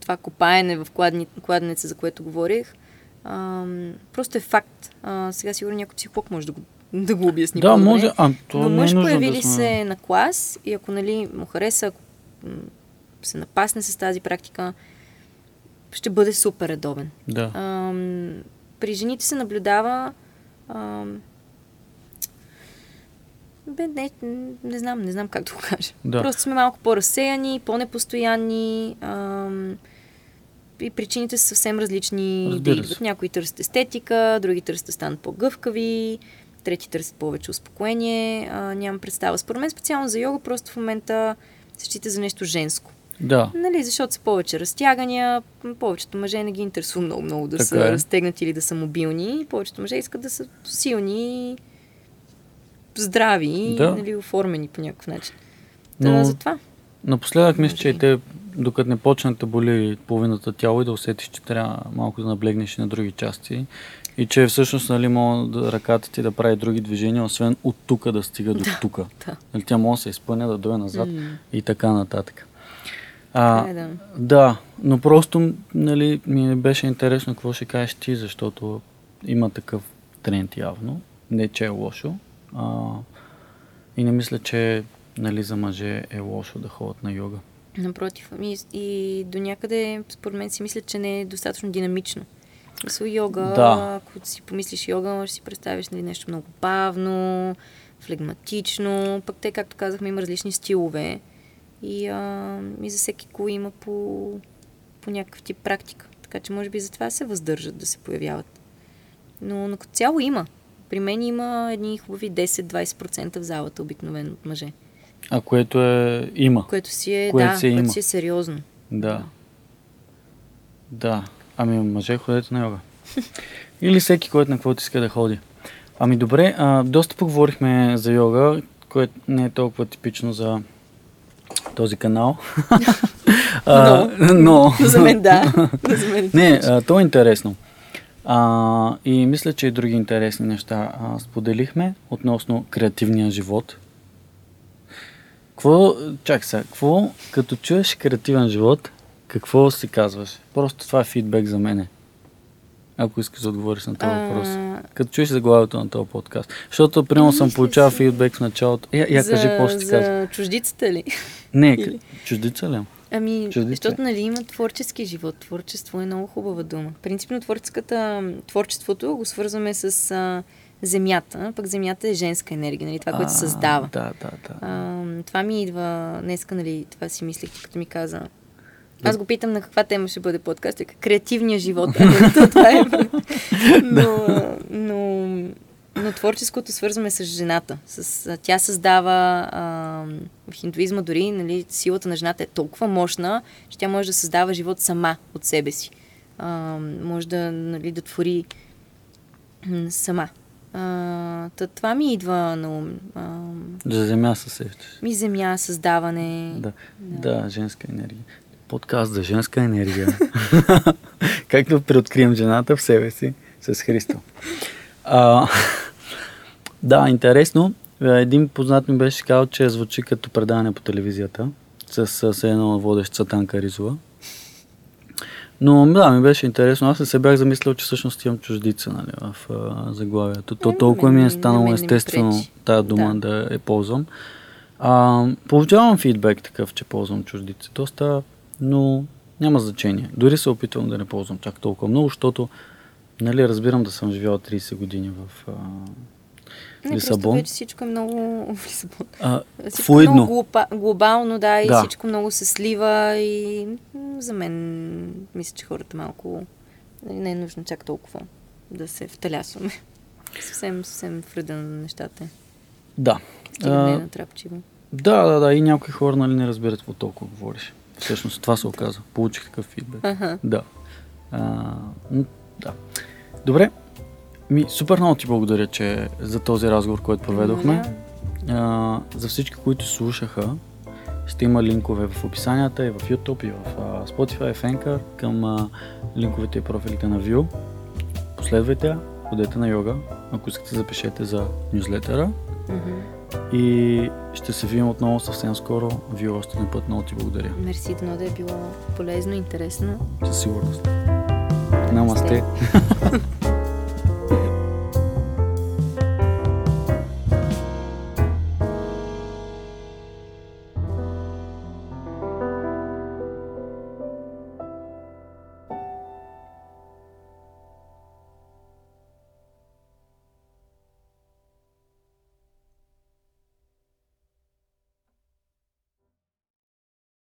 Това копаене в кладни, кладенеца, за което говорих, просто е факт. А, сега сигурно някой психолог може да го, да го обясни Да, по-добре. може, а то Но не мъж е появили да сме... се на клас и ако нали, му хареса, ако се напасне с тази практика, ще бъде супер редовен. Да. Ам, при жените се наблюдава. Ам, бе, не, не знам, не знам как да го кажа. Да. Просто сме малко по-разсеяни, по-непостоянни. Ам, и причините са съвсем различни. Разбира да се. Някои търсят естетика, други търсят да станат по-гъвкави, трети търсят повече успокоение. А, нямам представа. Според мен специално за йога просто в момента се счита за нещо женско. Да. Нали, защото са повече разтягания, повечето мъже не ги интересува много-много да Така са е. разтегнати или да са мобилни. Повечето мъже искат да са силни, здрави, Да. нали, оформени по някакъв начин. Но затова. напоследък мисля, че и те, докато не почнат да боли половината тяло и да усетиш, че трябва малко да наблегнеш на други части. И че всъщност нали, мога да, ръката ти да прави други движения, освен от тук да стига до тук. Да. Нали, тя може да се изпъне, да дойде назад М. и така нататък. А, Е, да. Да, но просто нали, ми беше интересно какво ще кажеш ти, защото има такъв тренд явно. Не, че е лошо. А, и не мисля, че нали, за мъже е лошо да ходят на йога. Напротив, ами и до някъде, според мен си мисля, че не е достатъчно динамично. Мисля, йога, Да. ако си помислиш йога, ще си представиш нали, нещо много бавно, флегматично. Пък те, както казахме, има различни стилове. И, а, и за всеки кой има по, по някакъв тип практика. Така че може би затова се въздържат да се появяват. Но, но като цяло има. При мен има едни хубави 10-20% в залата обикновено от мъже. А което е има. Което си е, Което да, си има. което си е сериозно. Да. Да. Ами мъже ходете на йога. [LAUGHS] Или всеки, който на каквото иска да ходи. Ами добре, а, доста поговорихме за йога, което не е толкова типично за този канал. [LAUGHS] А, но. За мен да. [LAUGHS] За мен Не, а, то е интересно. А, и мисля, че и други интересни неща а, споделихме относно креативния живот. Какво, чак сега, какво, като чуеш креативен живот, какво си казваш? Просто това е фидбек за мене. Ако искаш да отговориш на този А, въпрос. Като чуеш заглавието на този подкаст. Защото, примерно, съм получавал си. фидбек в началото. Я, я кажи какво ще ти. За чуждицата ли? Не, [LAUGHS] или- чуждица ли? Ами, Чуждица. защото нали има творчески живот. Творчество е много хубава дума. Принципно творческата, творчеството го свързваме с а, земята, пък земята е женска енергия, нали? това, което А, създава. Да, да, да. А, това ми идва днеска, нали, това си мислех, ти като ми каза. Аз го питам на каква тема ще бъде подкаст. Така, креативния живот. Ами, [LAUGHS] то това е. но, но, но творческото свързваме с жената. С, а, тя създава а, в хиндуизма дори, нали, силата на жената е толкова мощна, че тя може да създава живот сама от себе си. А, може да, нали, да твори сама. А, това ми идва на ум. А, За земя се сещаш. ми земя, създаване. Да, да, женска енергия. Подкаст за женска енергия. [LAUGHS] как да преоткрием жената в себе си с Христо. А, да, интересно. Е, Един познат ми беше казал, че звучи като предаване по телевизията с, с едно водещ Сатанка Ризова. Но да, ми беше интересно. Аз не се бях замислил, че всъщност имам чуждица нали, в а, заглавието. То Е, на толкова ми не- е станало не естествено пречи. тая дума да. да я ползвам. А, получавам фидбек такъв, че ползвам чуждици. Доста, но няма значение. Дори се опитвам да не ползвам чак толкова много, защото нали, разбирам да съм живял 30 години в а, Не, просто Лисабон. вече всичко е много... [LAUGHS] Лисабон. А, Всичко е много глупа, глобално, да, и Да. всичко много се слива и за мен мисля, че хората малко нали, не е нужно чак толкова да се вталясваме. [LAUGHS] съвсем, съвсем в реда на нещата. е. Да. Стига да не е А, натрапчиво. да, да, да. И някои хора нали, не разбират какво толкова говориш. Всъщност това се оказа. Получих такъв фидбек. Аха. Да. А, да. Добре. Ми, супер много ти благодаря, че за този разговор, който проведохме. А, за всички, които слушаха, ще има линкове в описанията и в YouTube, и в а, Spotify, и в Anchor към а, линковете и профилите на View. Последвайте ходете на йога. Ако искате, запишете за нюзлетера. Мгм. И ще се видим отново съвсем скоро. Вие още един път много ти благодаря. Мерси, дано да е било полезно, интересно. Със сигурност. Намасте. [LAUGHS]